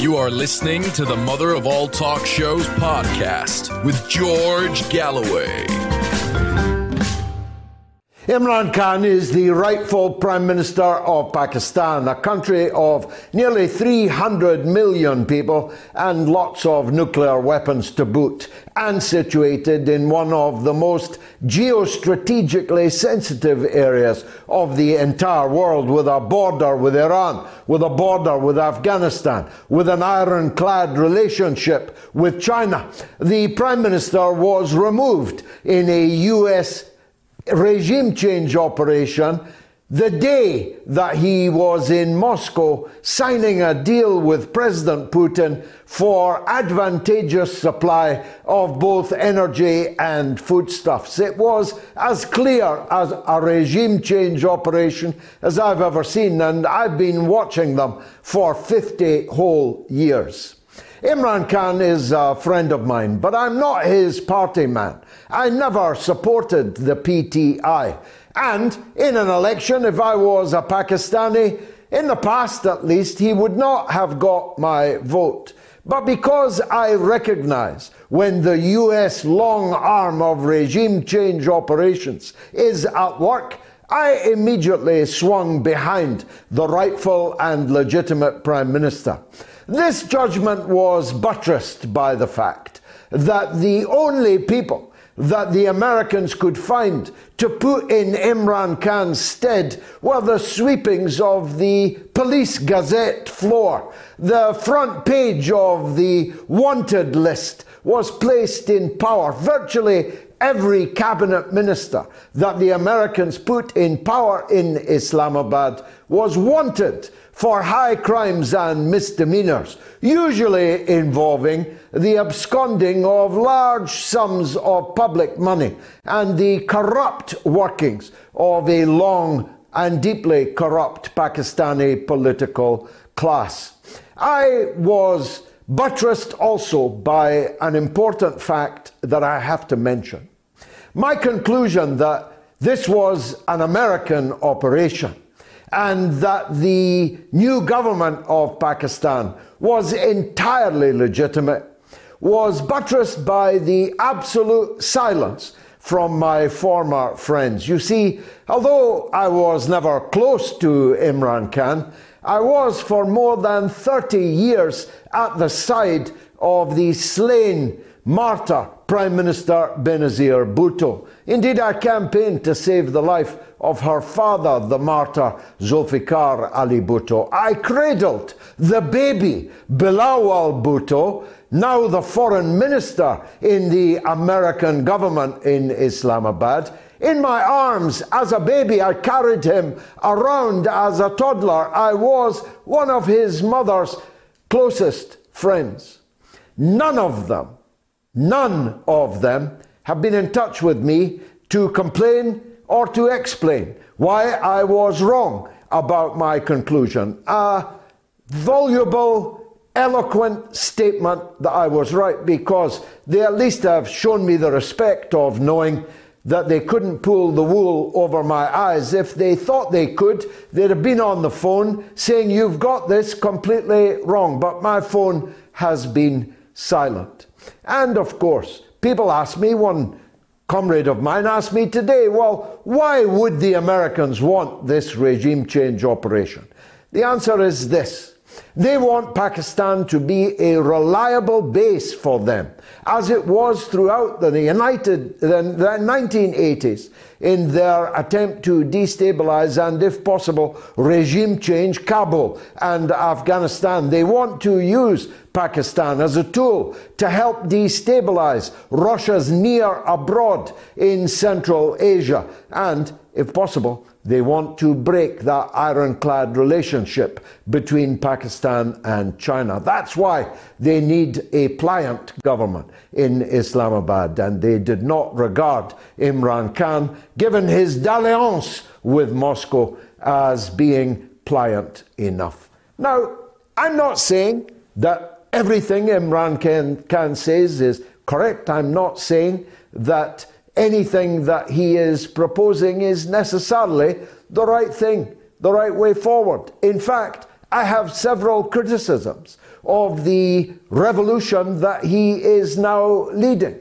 You are listening to the Mother of All Talk Shows podcast with George Galloway. Imran Khan is the rightful Prime Minister of Pakistan, a country of nearly 300 million people and lots of nuclear weapons to boot, and situated in one of the most geostrategically sensitive areas of the entire world, with a border with Iran, with a border with Afghanistan, with an ironclad relationship with China. The Prime Minister was removed in a US regime change operation the day that he was in Moscow signing a deal with President Putin for advantageous supply of both energy and foodstuffs. It was as clear as a regime change operation as I've ever seen, and I've been watching them for 50 whole years. Imran Khan is a friend of mine, but I'm not his party man. I never supported the PTI. And in an election, if I was a Pakistani, in the past at least, he would not have got my vote. But because I recognize when the US long arm of regime change operations is at work, I immediately swung behind the rightful and legitimate Prime Minister. This judgment was buttressed by the fact that the only people that the Americans could find to put in Imran Khan's stead were the sweepings of the police gazette floor. The front page of the wanted list was placed in power. Virtually every cabinet minister that the Americans put in power in Islamabad was wanted for high crimes and misdemeanors, usually involving the absconding of large sums of public money and the corrupt workings of a long and deeply corrupt Pakistani political class. I was buttressed also by an important fact that I have to mention. My conclusion that this was an American operation and that the new government of Pakistan was entirely legitimate was buttressed by the absolute silence from my former friends. You see, although I was never close to Imran Khan, I was for more than 30 years at the side of the slain martyr Prime Minister Benazir Bhutto. Indeed, I campaigned to save the life of her father, the martyr Zulfikar Ali Bhutto. I cradled the baby Bilawal Bhutto, now the foreign minister in the American government in Islamabad. In my arms as a baby, I carried him around as a toddler. I was one of his mother's closest friends. None of them, none of them have been in touch with me to complain or to explain why I was wrong about my conclusion. A voluble, eloquent statement that I was right because they at least have shown me the respect of knowing that they couldn't pull the wool over my eyes. If they thought they could, they'd have been on the phone saying, You've got this completely wrong. But my phone has been silent. And of course, people ask me, one comrade of mine asked me today, well, why would the Americans want this regime change operation? The answer is this. They want Pakistan to be a reliable base for them, as it was throughout the United the 1980s in their attempt to destabilize and, if possible, regime change Kabul and Afghanistan. They want to use Pakistan as a tool to help destabilize Russia's near abroad in Central Asia and, if possible, they want to break that ironclad relationship between Pakistan and China. That's why they need a pliant government in Islamabad, and they did not regard Imran Khan, given his dalliance with Moscow, as being pliant enough. Now, I'm not saying that everything Imran Khan, says is correct. I'm not saying that anything that he is proposing is necessarily the right thing, the right way forward. In fact, I have several criticisms of the revolution that he is now leading.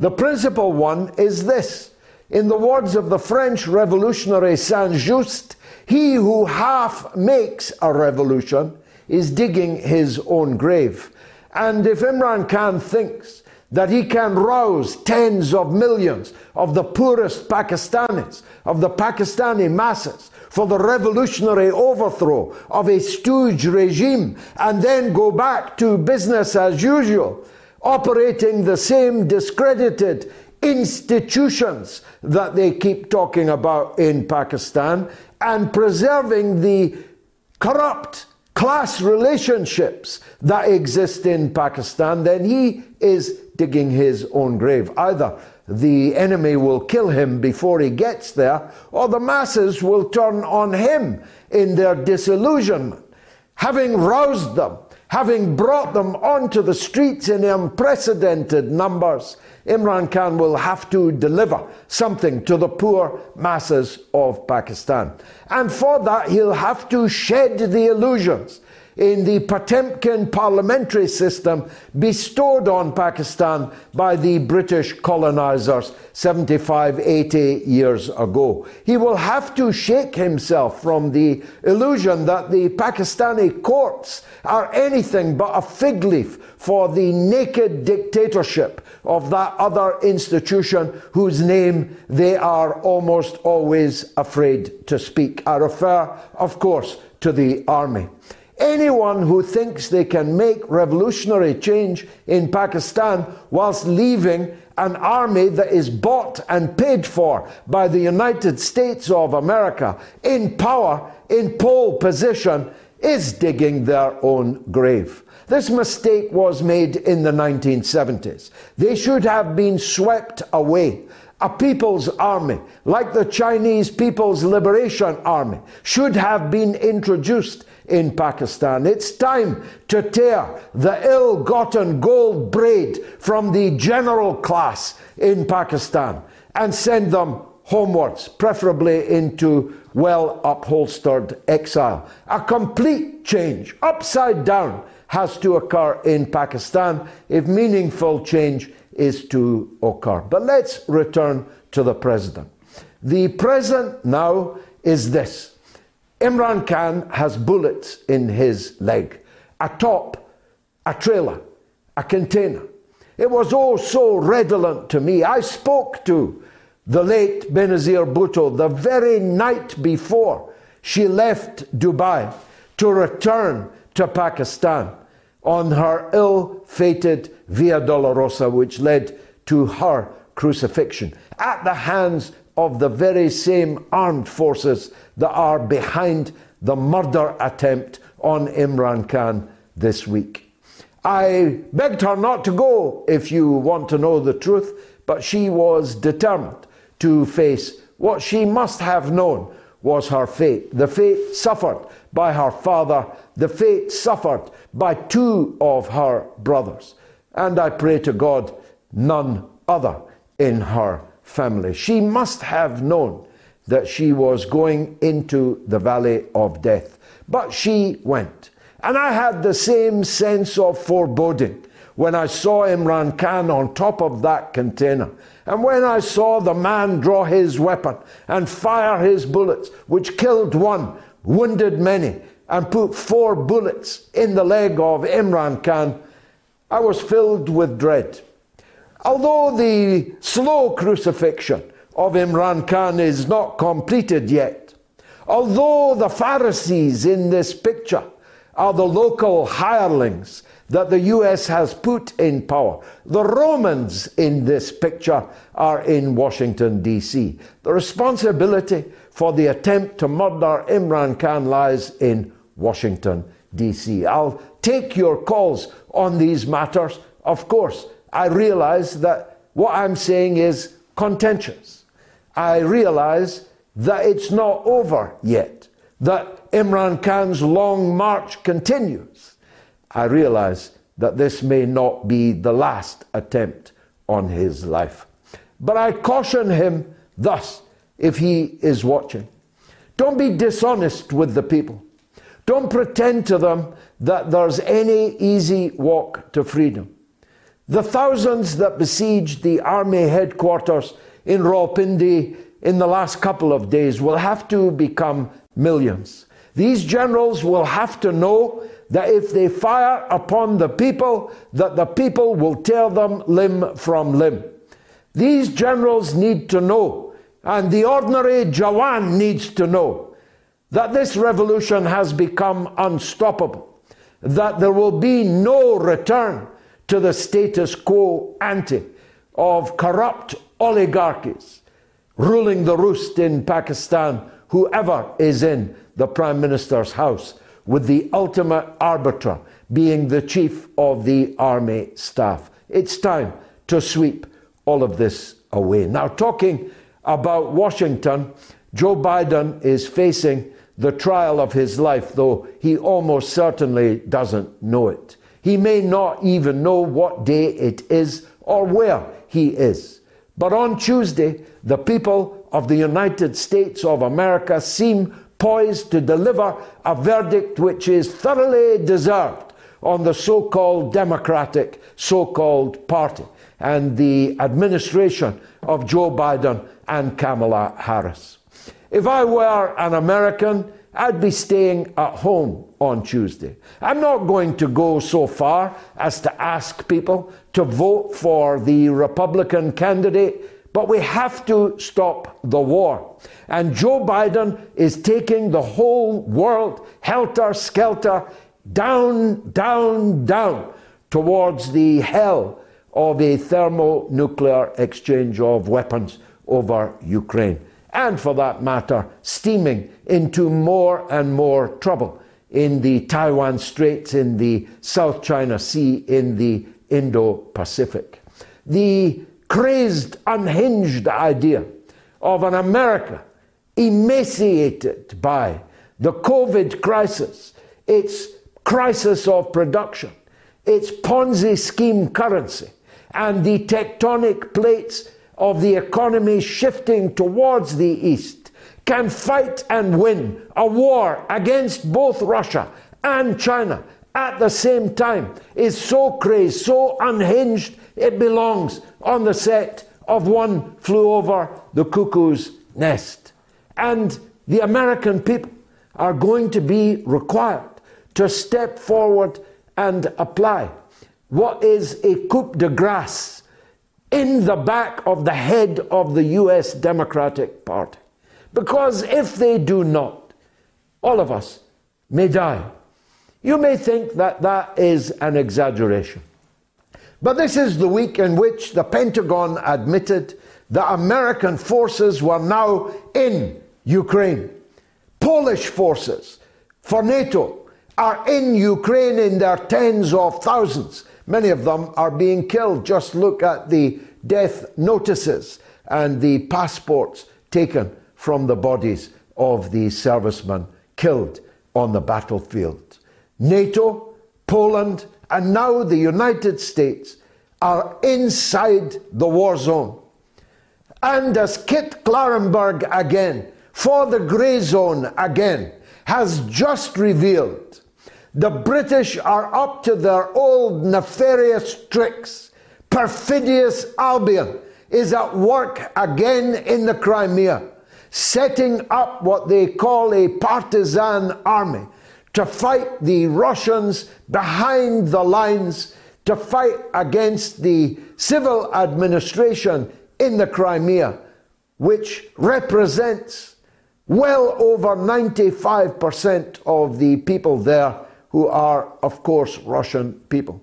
The principal one is this. In the words of the French revolutionary Saint Just, he who half makes a revolution is digging his own grave. And if Imran Khan thinks that he can rouse tens of millions of the poorest Pakistanis, of the Pakistani masses, for the revolutionary overthrow of a stooge regime and then go back to business as usual, operating the same discredited institutions that they keep talking about in Pakistan and preserving the corrupt class relationships that exist in Pakistan, then he is digging his own grave. Either the enemy will kill him before he gets there, or the masses will turn on him in their disillusionment. Having roused them, having brought them onto the streets in unprecedented numbers, Imran Khan will have to deliver something to the poor masses of Pakistan. And for that, he'll have to shed the illusions in the Potemkin parliamentary system bestowed on Pakistan by the British colonizers 75, 80 years ago. He will have to shake himself from the illusion that the Pakistani courts are anything but a fig leaf for the naked dictatorship of that other institution whose name they are almost always afraid to speak. I refer, of course, to the army. Anyone who thinks they can make revolutionary change in Pakistan whilst leaving an army that is bought and paid for by the United States of America in power, in pole position, is digging their own grave. This mistake was made in the 1970s. They should have been swept away. A people's army, like the Chinese People's Liberation Army, should have been introduced in Pakistan. It's time to tear the ill gotten gold braid from the general class in Pakistan and send them homewards, preferably into well upholstered exile. A complete change, upside down, has to occur in Pakistan if meaningful change is to occur. But let's return to the president. The present now is this Imran Khan has bullets in his leg, a top, a trailer, a container. It was all so redolent to me. I spoke to the late Benazir Bhutto the very night before she left Dubai to return to Pakistan on her ill fated Via Dolorosa, which led to her crucifixion at the hands of the very same armed forces that are behind the murder attempt on Imran Khan this week. I begged her not to go if you want to know the truth, but she was determined to face what she must have known was her fate. The fate suffered by her father, the fate suffered by two of her brothers. And I pray to God, none other in her family. She must have known that she was going into the valley of death. But she went. And I had the same sense of foreboding when I saw Imran Khan on top of that container. And when I saw the man draw his weapon and fire his bullets, which killed one, wounded many, and put four bullets in the leg of Imran Khan, I was filled with dread. Although the slow crucifixion of Imran Khan is not completed yet. Although the Pharisees in this picture are the local hirelings that the US has put in power. The Romans in this picture are in Washington, D.C. The responsibility for the attempt to murder Imran Khan lies in Washington, D.C. I'll take your calls on these matters. Of course, I realize that what I'm saying is contentious. I realize that it's not over yet, that Imran Khan's long march continues. I realize that this may not be the last attempt on his life. But I caution him thus if he is watching. Don't be dishonest with the people. Don't pretend to them that there's any easy walk to freedom. The thousands that besieged the army headquarters in Rawalpindi in the last couple of days will have to become millions. These generals will have to know that if they fire upon the people, that the people will tear them limb from limb. These generals need to know, and the ordinary Jawan needs to know, that this revolution has become unstoppable, that there will be no return to the status quo ante of corrupt oligarchies ruling the roost in Pakistan, whoever is in the Prime Minister's house, with the ultimate arbiter being the chief of the army staff. It's time to sweep all of this away. Now, talking about Washington, Joe Biden is facing the trial of his life, though he almost certainly doesn't know it. He may not even know what day it is or where he is. But on Tuesday, the people of the United States of America seem poised to deliver a verdict which is thoroughly deserved on the so called Democratic so called party and the administration of Joe Biden and Kamala Harris. If I were an American, I'd be staying at home on Tuesday. I'm not going to go so far as to ask people to vote for the Republican candidate, but we have to stop the war. And Joe Biden is taking the whole world helter skelter down, down, down towards the hell of a thermonuclear exchange of weapons over Ukraine and for that matter, steaming into more and more trouble in the Taiwan Straits, in the South China Sea, in the Indo Pacific. The crazed, unhinged idea of an America emaciated by the COVID crisis, its crisis of production, its Ponzi scheme currency, and the tectonic plates of the economy shifting towards the east can fight and win a war against both Russia and China at the same time is so crazy, so unhinged, it belongs on the set of One Flew Over the Cuckoo's Nest. And the American people are going to be required to step forward and apply what is a coup de grace in the back of the head of the US Democratic Party. Because if they do not, all of us may die. You may think that that is an exaggeration. But this is the week in which the Pentagon admitted that American forces were now in Ukraine. Polish forces for NATO are in Ukraine in their tens of thousands. Many of them are being killed. Just look at the death notices and the passports taken from the bodies of the servicemen killed on the battlefield. NATO, Poland, and now the United States are inside the war zone. And as Kit Klarenberg again, for the grey zone again, has just revealed, the British are up to their old nefarious tricks. Perfidious Albion is at work again in the Crimea, setting up what they call a partisan army to fight the Russians behind the lines, to fight against the civil administration in the Crimea which represents well over 95% of the people there who are, of course, Russian people.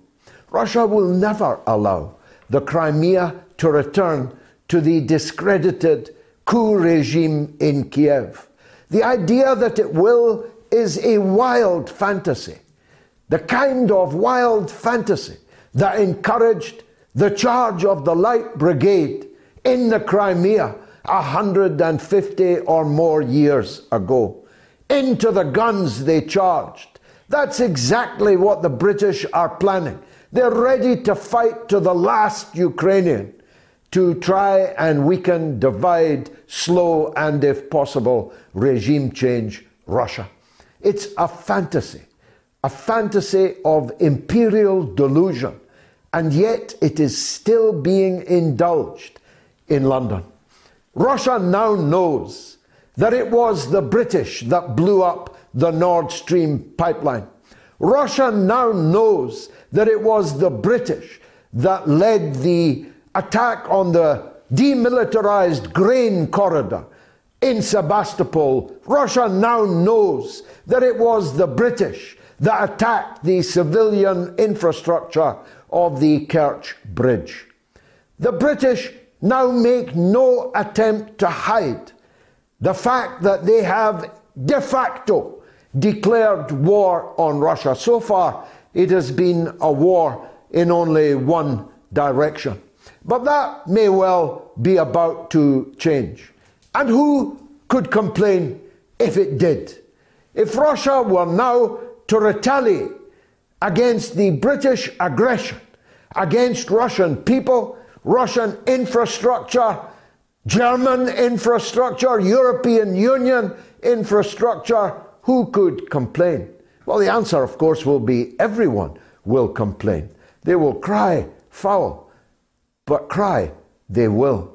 Russia will never allow the Crimea to return to the discredited coup regime in Kiev. The idea that it will is a wild fantasy, the kind of wild fantasy that encouraged the charge of the Light Brigade in the Crimea 150 or more years ago. Into the guns they charged. That's exactly what the British are planning. They're ready to fight to the last Ukrainian to try and weaken, divide, slow, and if possible, regime change Russia. It's a fantasy, a fantasy of imperial delusion, and yet it is still being indulged in London. Russia now knows that it was the British that blew up the Nord Stream pipeline. Russia now knows that it was the British that led the attack on the demilitarized grain corridor in Sebastopol. Russia now knows that it was the British that attacked the civilian infrastructure of the Kerch Bridge. The British now make no attempt to hide the fact that they have de facto declared war on Russia. So far, it has been a war in only one direction. But that may well be about to change. And who could complain if it did? If Russia were now to retaliate against the British aggression against Russian people, Russian infrastructure, German infrastructure, European Union infrastructure, who could complain? Well, the answer, of course, will be everyone will complain. They will cry foul, but cry they will.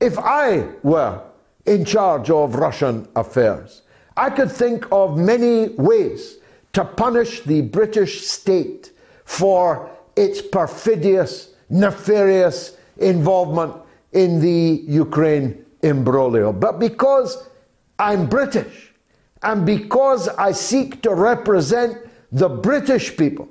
If I were in charge of Russian affairs, I could think of many ways to punish the British state for its perfidious, nefarious involvement in the Ukraine imbroglio. But because I'm British, and because I seek to represent the British people,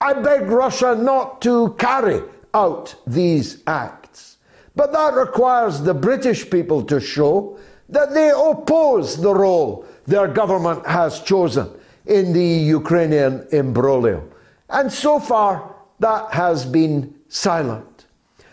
I beg Russia not to carry out these acts. But that requires the British people to show that they oppose the role their government has chosen in the Ukrainian imbroglio. And so far, that has been silent.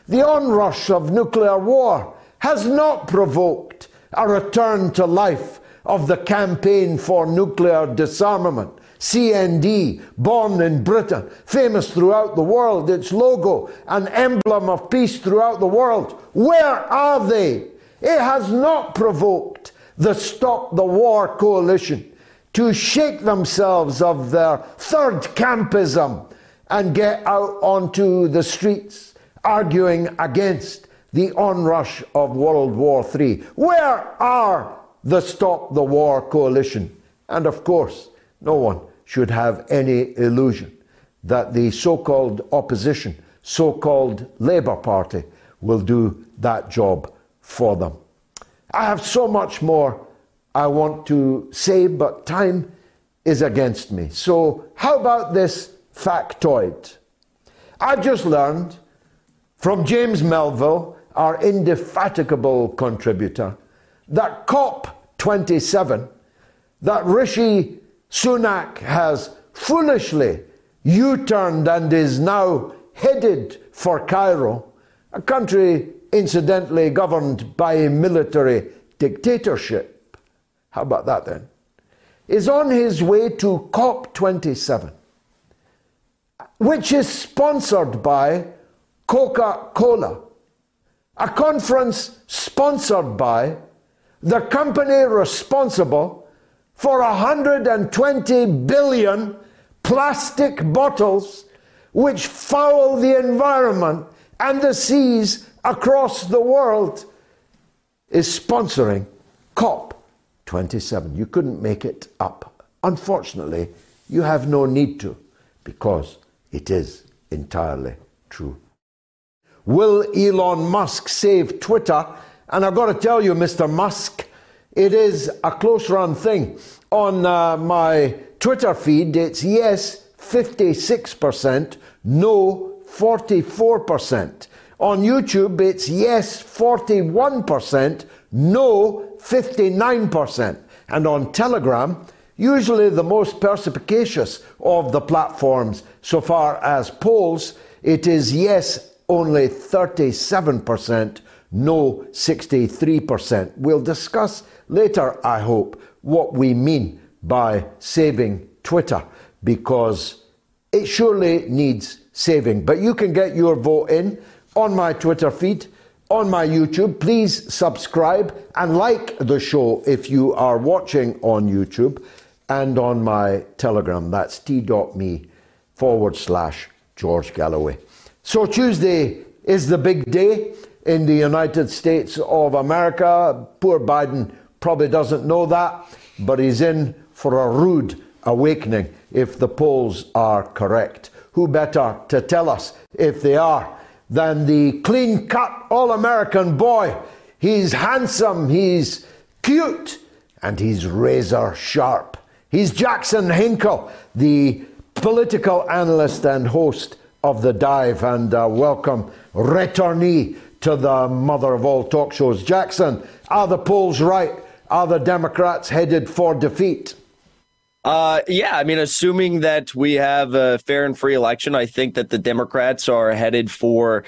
The onrush of nuclear war has not provoked a return to life of the Campaign for Nuclear Disarmament. CND, born in Britain, famous throughout the world, its logo, an emblem of peace throughout the world. Where are they? It has not provoked the Stop the War coalition to shake themselves of their third campism and get out onto the streets arguing against the onrush of World War III. Where are the Stop the War coalition. And of course, no one should have any illusion that the so called opposition, so called Labour Party, will do that job for them. I have so much more I want to say, but time is against me. So, how about this factoid? I've just learned from James Melville, our indefatigable contributor, that COP27, that Rishi Sunak has foolishly U turned and is now headed for Cairo, a country incidentally governed by a military dictatorship. How about that then? Is on his way to COP27, which is sponsored by Coca Cola, a conference sponsored by the company responsible for 120 billion plastic bottles which foul the environment and the seas across the world is sponsoring COP27. You couldn't make it up. Unfortunately, you have no need to because it is entirely true. Will Elon Musk save Twitter And I've got to tell you, Mr. Musk, it is a close run thing. On uh, my Twitter feed, it's yes 56%, no 44%. On YouTube, it's yes 41%, no 59%. And on Telegram, usually the most perspicacious of the platforms so far as polls, it is yes only 37%, no 63%. We'll discuss later, I hope, what we mean by saving Twitter because it surely needs saving. But you can get your vote in on my Twitter feed, on my YouTube. Please subscribe and like the show if you are watching on YouTube and on my Telegram. That's t.me forward slash George Galloway. So Tuesday is the big day in the United States of America. Poor Biden probably doesn't know that, but he's in for a rude awakening if the polls are correct. Who better to tell us if they are than the clean cut all American boy? He's handsome, he's cute, and he's razor sharp. He's Jackson Hinkle, the political analyst and host of The Dive, and uh, welcome, returnee to the mother of all talk shows. Jackson, are the polls right? Are the Democrats headed for defeat? Uh, yeah, I mean, assuming that we have a fair and free election, I think that the Democrats are headed for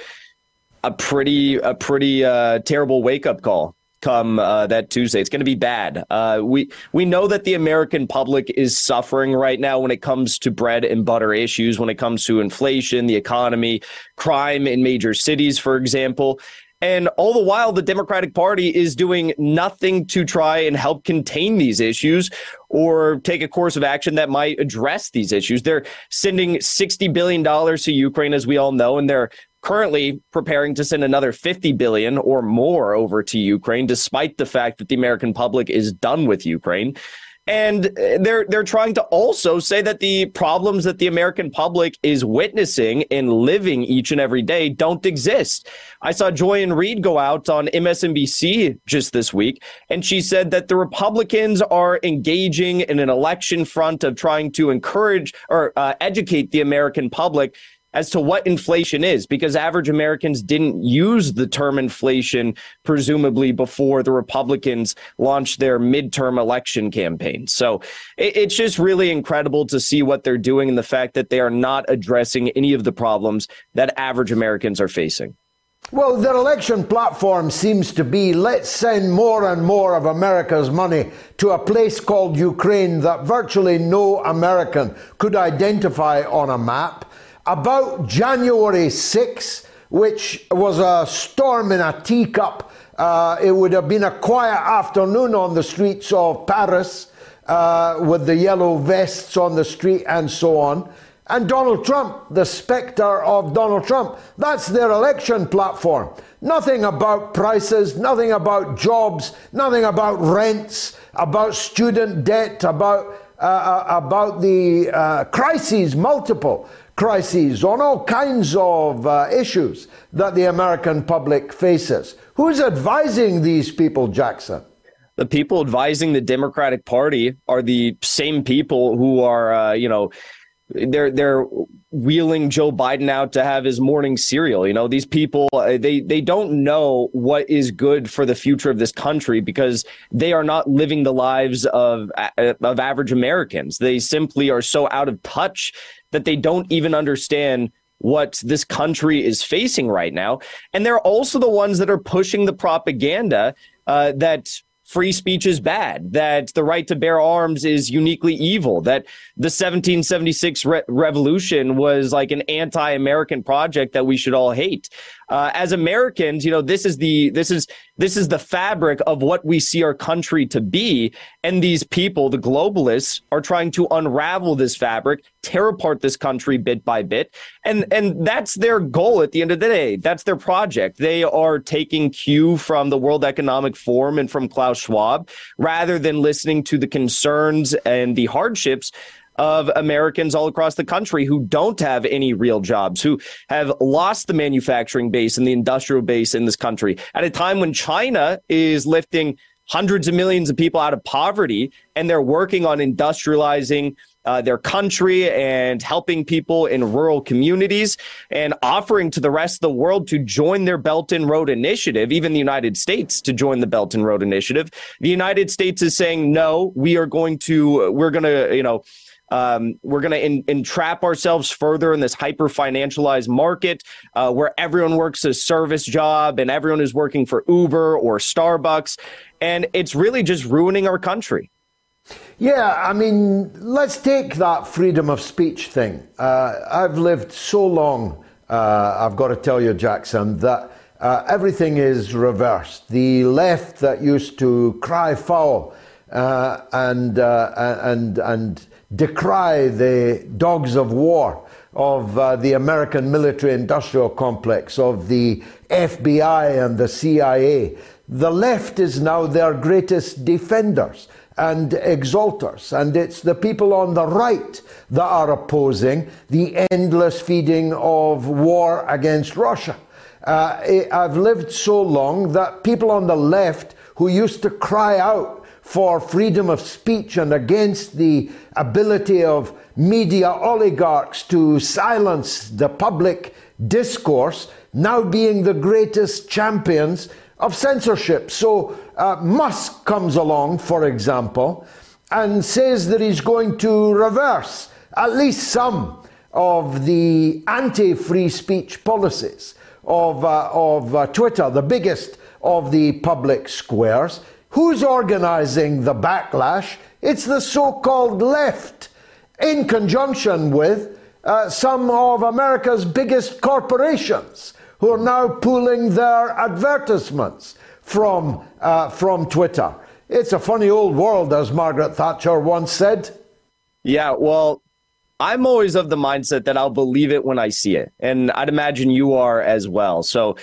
a pretty, a pretty uh, terrible wake up call come uh, that Tuesday. It's going to be bad. Uh, we we know that the American public is suffering right now when it comes to bread and butter issues, when it comes to inflation, the economy, crime in major cities, for example. And all the while, the Democratic Party is doing nothing to try and help contain these issues or take a course of action that might address these issues. They're sending $60 billion to Ukraine, as we all know, and they're currently preparing to send another 50 billion or more over to Ukraine despite the fact that the American public is done with Ukraine and they're they're trying to also say that the problems that the American public is witnessing and living each and every day don't exist. I saw Joy-Ann Reid go out on MSNBC just this week, and she said that the Republicans are engaging in an election front of trying to encourage or uh, educate the American public as to what inflation is because average Americans didn't use the term inflation, presumably before the Republicans launched their midterm election campaign. So it's just really incredible to see what they're doing and the fact that they are not addressing any of the problems that average Americans are facing. Well, their election platform seems to be let's send more and more of America's money to a place called Ukraine that virtually no American could identify on a map about January 6, which was a storm in a teacup. Uh, it would have been a quiet afternoon on the streets of Paris uh, with the yellow vests on the street and so on. And Donald Trump, the spectre of Donald Trump, that's their election platform. Nothing about prices, nothing about jobs, nothing about rents, about student debt, about, uh, uh about the uh, crises, multiple crises, on all kinds of uh, issues that the American public faces. Who's advising these people, Jackson? The people advising the Democratic Party are the same people who are, uh, you know, they're they're wheeling Joe Biden out to have his morning cereal. You know, these people uh, they they don't know what is good for the future of this country because they are not living the lives of uh, of average Americans. They simply are so out of touch that they don't even understand what this country is facing right now. And they're also the ones that are pushing the propaganda uh, that free speech is bad, that the right to bear arms is uniquely evil, that the 1776 re- revolution was like an anti-American project that we should all hate uh, as Americans, you know, this is the this is this is the fabric of what we see our country to be, and these people, the globalists, are trying to unravel this fabric, tear apart this country bit by bit, and and that's their goal at the end of the day. That's their project. They are taking cue from the World Economic Forum and from Klaus Schwab, rather than listening to the concerns and the hardships of Americans all across the country who don't have any real jobs, who have lost the manufacturing base and the industrial base in this country at a time when China is lifting hundreds of millions of people out of poverty and they're working on industrializing uh, their country and helping people in rural communities and offering to the rest of the world to join their Belt and Road Initiative, even the United States to join the Belt and Road Initiative. The United States is saying, no, we are going to, we're going to, you know, um, we're going to entrap ourselves further in this hyper financialized market uh, where everyone works a service job and everyone is working for Uber or Starbucks. And it's really just ruining our country. Yeah, I mean, let's take that freedom of speech thing. Uh, I've lived so long, uh, I've got to tell you, Jackson, that uh, everything is reversed. The left that used to cry foul uh, and, uh, and, and decry the dogs of war of uh, the American military industrial complex, of the FBI and the CIA, the left is now their greatest defenders and exalters. And it's the people on the right that are opposing the endless feeding of war against Russia. Uh, I've lived so long that people on the left who used to cry out for freedom of speech and against the ability of media oligarchs to silence the public discourse, now being the greatest champions of censorship. So uh, Musk comes along, for example, and says that he's going to reverse at least some of the anti free speech policies of, uh, of uh, Twitter, the biggest of the public squares. Who's organizing the backlash? It's the so called left, in conjunction with uh, some of America's biggest corporations who are now pulling their advertisements from, uh, from Twitter. It's a funny old world, as Margaret Thatcher once said. Yeah, well, I'm always of the mindset that I'll believe it when I see it. And I'd imagine you are as well. So,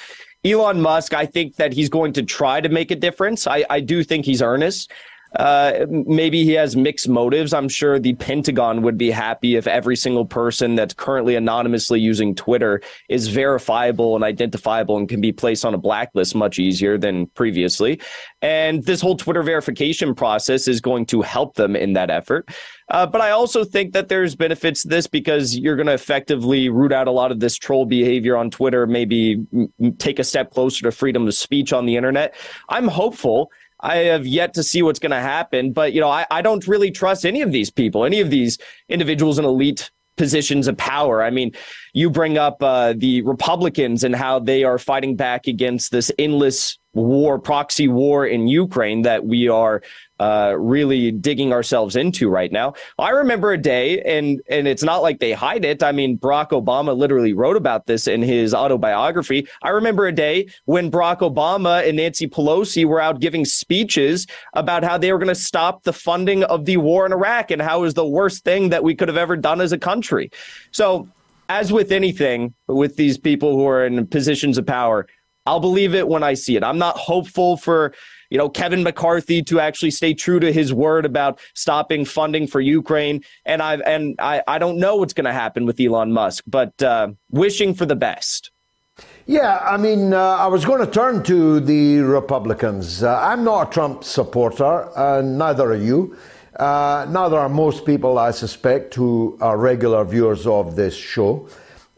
Elon Musk, I think that he's going to try to make a difference. I, I do think he's earnest. Uh, maybe he has mixed motives. I'm sure the Pentagon would be happy if every single person that's currently anonymously using Twitter is verifiable and identifiable and can be placed on a blacklist much easier than previously. And this whole Twitter verification process is going to help them in that effort. Uh, but I also think that there's benefits to this because you're going to effectively root out a lot of this troll behavior on Twitter, maybe m- take a step closer to freedom of speech on the internet. I'm hopeful I have yet to see what's going to happen. But, you know, I, I don't really trust any of these people, any of these individuals in elite positions of power. I mean, you bring up uh, the Republicans and how they are fighting back against this endless war, proxy war in Ukraine that we are uh, really digging ourselves into right now. I remember a day, and and it's not like they hide it. I mean, Barack Obama literally wrote about this in his autobiography. I remember a day when Barack Obama and Nancy Pelosi were out giving speeches about how they were going to stop the funding of the war in Iraq and how it was the worst thing that we could have ever done as a country. So, as with anything, with these people who are in positions of power, I'll believe it when I see it. I'm not hopeful for you know, Kevin McCarthy to actually stay true to his word about stopping funding for Ukraine. And I and I, I don't know what's going to happen with Elon Musk, but uh, wishing for the best. Yeah, I mean, uh, I was going to turn to the Republicans. Uh, I'm not a Trump supporter, and neither are you. Uh, neither are most people, I suspect, who are regular viewers of this show.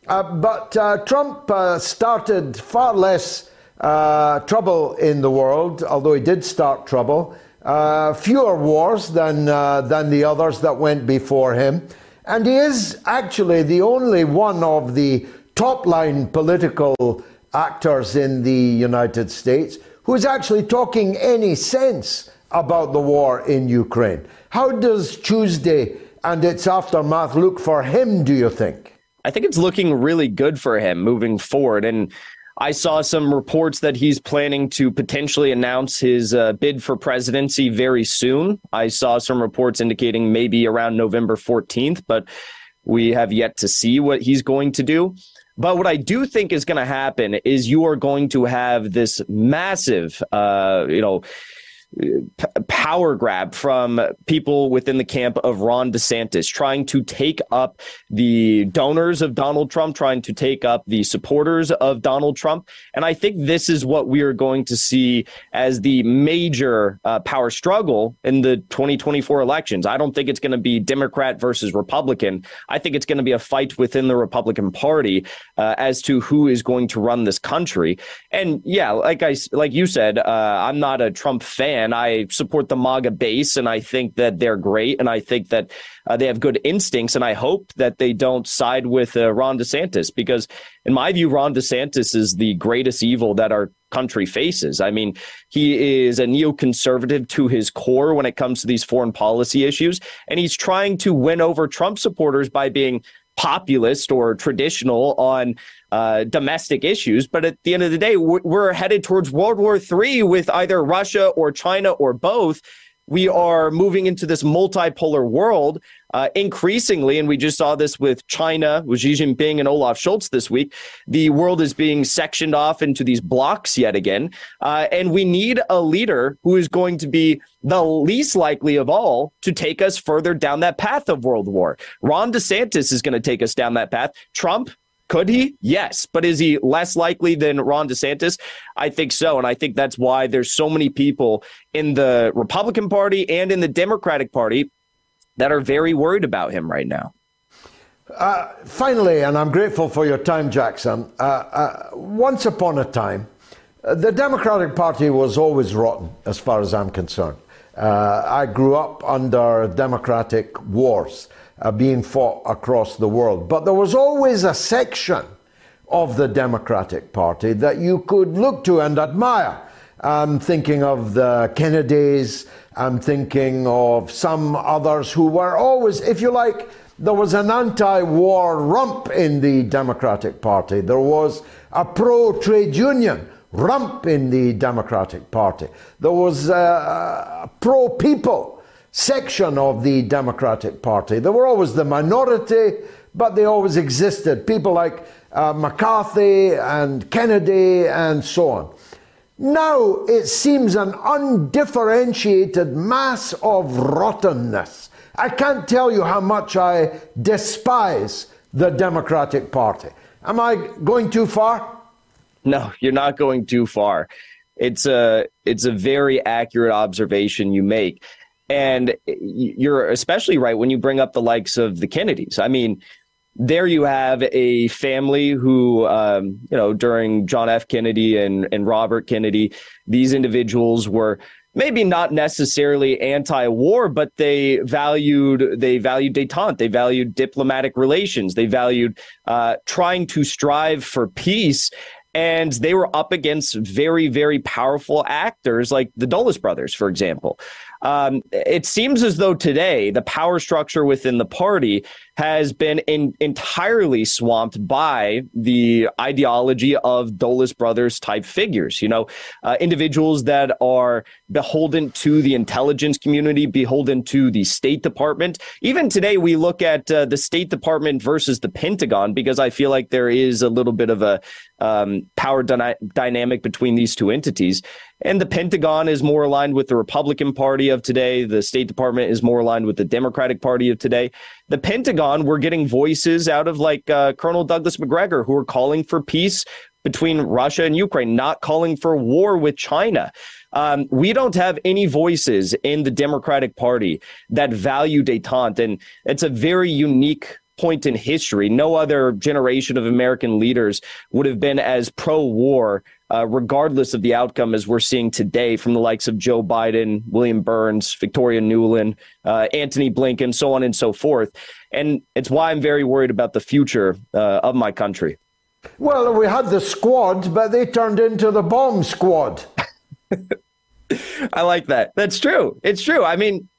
Uh, but uh, Trump started far less uh, trouble in the world, although he did start trouble. Uh, fewer wars than, uh, than the others that went before him. And he is actually the only one of the top line political actors in the United States who is actually talking any sense about the war in Ukraine. How does Tuesday and its aftermath look for him, do you think? I think it's looking really good for him moving forward. And I saw some reports that he's planning to potentially announce his uh, bid for presidency very soon. I saw some reports indicating maybe around November 14th, but we have yet to see what he's going to do. But what I do think is going to happen is you are going to have this massive, uh, you know, power grab from people within the camp of Ron DeSantis, trying to take up the donors of Donald Trump, trying to take up the supporters of Donald Trump. And I think this is what we are going to see as the major uh, power struggle in the 2024 elections. I don't think it's going to be Democrat versus Republican. I think it's going to be a fight within the Republican Party uh, as to who is going to run this country. And yeah, like I like you said, uh, I'm not a Trump fan. I support the MAGA base, and I think that they're great, and I think that uh, they have good instincts, and I hope that they don't side with uh, Ron DeSantis because, in my view, Ron DeSantis is the greatest evil that our country faces. I mean, he is a neoconservative to his core when it comes to these foreign policy issues, and he's trying to win over Trump supporters by being populist or traditional on uh, domestic issues. But at the end of the day, we're headed towards World War III with either Russia or China or both. We are moving into this multipolar world uh, increasingly, and we just saw this with China, with Xi Jinping and Olaf Scholz this week. The world is being sectioned off into these blocks yet again. Uh, and we need a leader who is going to be the least likely of all to take us further down that path of world war. Ron DeSantis is going to take us down that path. Trump, could he? Yes. But is he less likely than Ron DeSantis? I think so. And I think that's why there's so many people in the Republican Party and in the Democratic Party that are very worried about him right now. Uh, finally, and I'm grateful for your time, Jackson. Uh, uh, once upon a time, the Democratic Party was always rotten, as far as I'm concerned. Uh, I grew up under Democratic wars uh, being fought across the world, but there was always a section of the Democratic Party that you could look to and admire. I'm thinking of the Kennedys, I'm thinking of some others who were always, if you like, there was an anti war rump in the Democratic Party. There was a pro trade union rump in the Democratic Party. There was a, a pro people section of the Democratic Party. They were always the minority, but they always existed. People like uh, McCarthy and Kennedy and so on. Now it seems an undifferentiated mass of rottenness. I can't tell you how much I despise the Democratic Party. Am I going too far? No, you're not going too far. It's a it's a very accurate observation you make. And you're especially right when you bring up the likes of the Kennedys. I mean, there you have a family who, um, you know, during John F. Kennedy and, and Robert Kennedy, these individuals were maybe not necessarily anti-war, but they valued they valued détente, they valued diplomatic relations, they valued uh, trying to strive for peace. And they were up against very, very powerful actors like the Dulles brothers, for example. Um, it seems as though today the power structure within the party has been in, entirely swamped by the ideology of Dulles brothers type figures. You know, uh, individuals that are beholden to the intelligence community, beholden to the State Department. Even today, we look at uh, the State Department versus the Pentagon because I feel like there is a little bit of a um, power dyna- dynamic between these two entities. And the Pentagon is more aligned with the Republican Party of today. The State Department is more aligned with the Democratic Party of today. The Pentagon, we're getting voices out of like uh, Colonel Douglas Macgregor who are calling for peace between Russia and Ukraine, not calling for war with China. Um, we don't have any voices in the Democratic Party that value detente. And it's a very unique point in history. No other generation of American leaders would have been as pro war, uh, regardless of the outcome, as we're seeing today from the likes of Joe Biden, William Burns, Victoria Nuland, uh, Antony Blinken, so on and so forth. And it's why I'm very worried about the future uh, of my country. Well, we had the squad, but they turned into the bomb squad. I like that. That's true. It's true. I mean,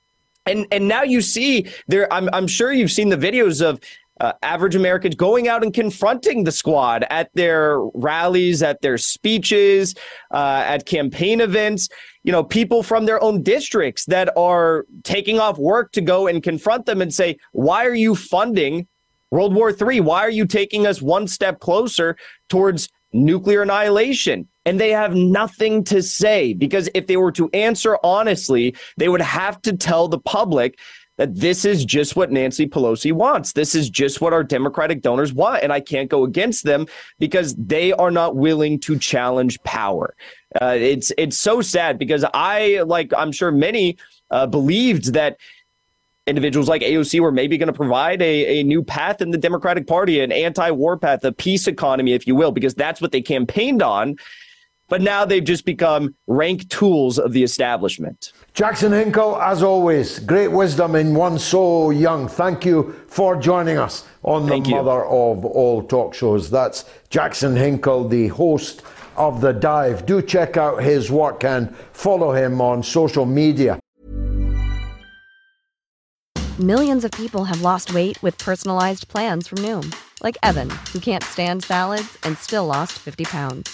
and and now you see there. I'm I'm sure you've seen the videos of uh, average Americans going out and confronting the squad at their rallies, at their speeches, uh, at campaign events. You know, people from their own districts that are taking off work to go and confront them and say, "Why are you funding World War III? Why are you taking us one step closer towards nuclear annihilation. And they have nothing to say because if they were to answer honestly, they would have to tell the public that this is just what Nancy Pelosi wants. This is just what our Democratic donors want. And I can't go against them because they are not willing to challenge power. Uh, it's it's so sad because I like I'm sure many uh, believed that individuals like AOC were maybe going to provide a, a new path in the Democratic Party, an anti-war path, a peace economy, if you will, because that's what they campaigned on. But now they've just become rank tools of the establishment. Jackson Hinkle, as always, great wisdom in one so young. Thank you for joining us on the mother of all talk shows. That's Jackson Hinkle, the host of The Dive. Do check out his work and follow him on social media. Millions of people have lost weight with personalized plans from Noom, like Evan, who can't stand salads and still lost 50 pounds.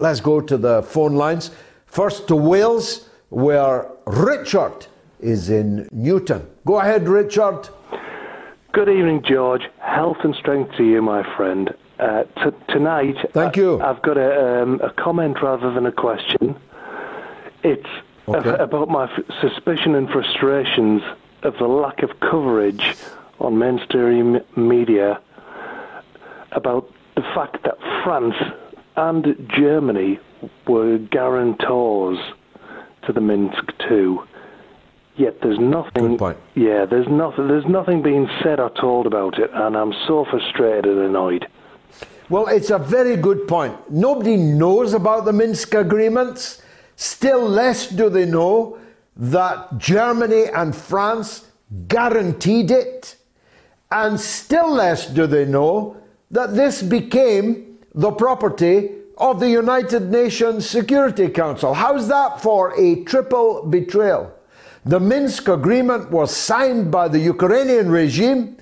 Let's go to the phone lines. First to Wales, where Richard is in Newton. Go ahead, Richard. Good evening, George. Health and strength to you, my friend. Uh, t- tonight, Thank you. I, have got a, um, a comment rather than a question. It's Okay. a- about my f- suspicion and frustrations of the lack of coverage on mainstream media about the fact that France and Germany were guarantors to the Minsk II. Yet there's nothing. Good point. Yeah, there's nothing. There's nothing being said or told about it, and I'm so frustrated and annoyed. Well, it's a very good point. Nobody knows about the Minsk agreements. Still less do they know that Germany and France guaranteed it. And still less do they know that this became the property of the United Nations Security Council. How's that for a triple betrayal? The Minsk agreement was signed by the Ukrainian regime,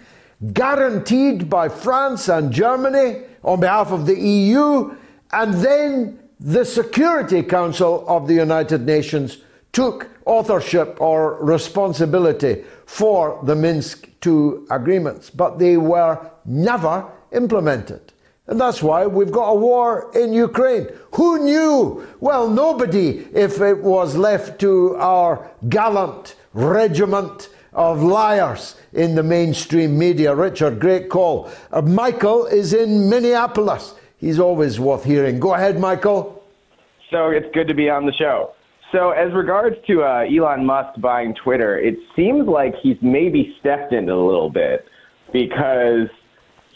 guaranteed by France and Germany on behalf of the EU, and then the Security Council of the United Nations took authorship or responsibility for the Minsk II agreements, but they were never implemented. And that's why we've got a war in Ukraine. Who knew? Well, nobody, if it was left to our gallant regiment of liars in the mainstream media. Richard, great call. Uh, Michael is in Minneapolis. He's always worth hearing. Go ahead, Michael. So it's good to be on the show. So, as regards to uh, Elon Musk buying Twitter, it seems like he's maybe stepped in a little bit because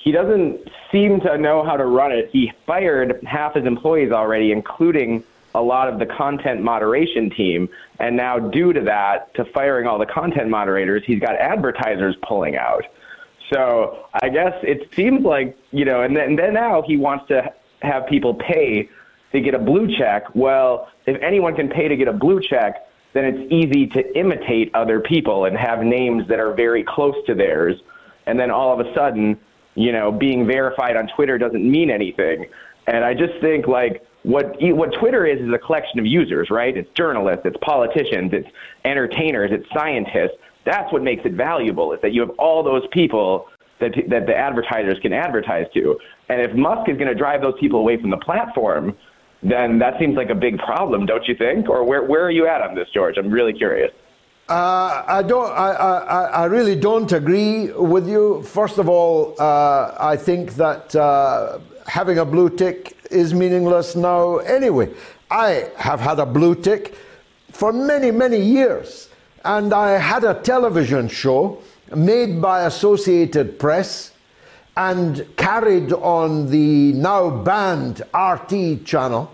he doesn't seem to know how to run it. He fired half his employees already, including a lot of the content moderation team. And now, due to that, to firing all the content moderators, he's got advertisers pulling out. So I guess it seems like, you know, and then, and then now he wants to have people pay to get a blue check. Well, if anyone can pay to get a blue check, then it's easy to imitate other people and have names that are very close to theirs. And then all of a sudden, you know, being verified on Twitter doesn't mean anything. And I just think like what what Twitter is is a collection of users, right? It's journalists, it's politicians, it's entertainers, it's scientists. That's what makes it valuable is that you have all those people that that the advertisers can advertise to. And if Musk is going to drive those people away from the platform, then that seems like a big problem, don't you think? Or where where are you at on this, George? I'm really curious. Uh, I don't. I, I, I really don't agree with you. First of all, uh, I think that uh, having a blue tick is meaningless now. Anyway, I have had a blue tick for many, many years. And I had a television show made by Associated Press and carried on the now banned RT channel.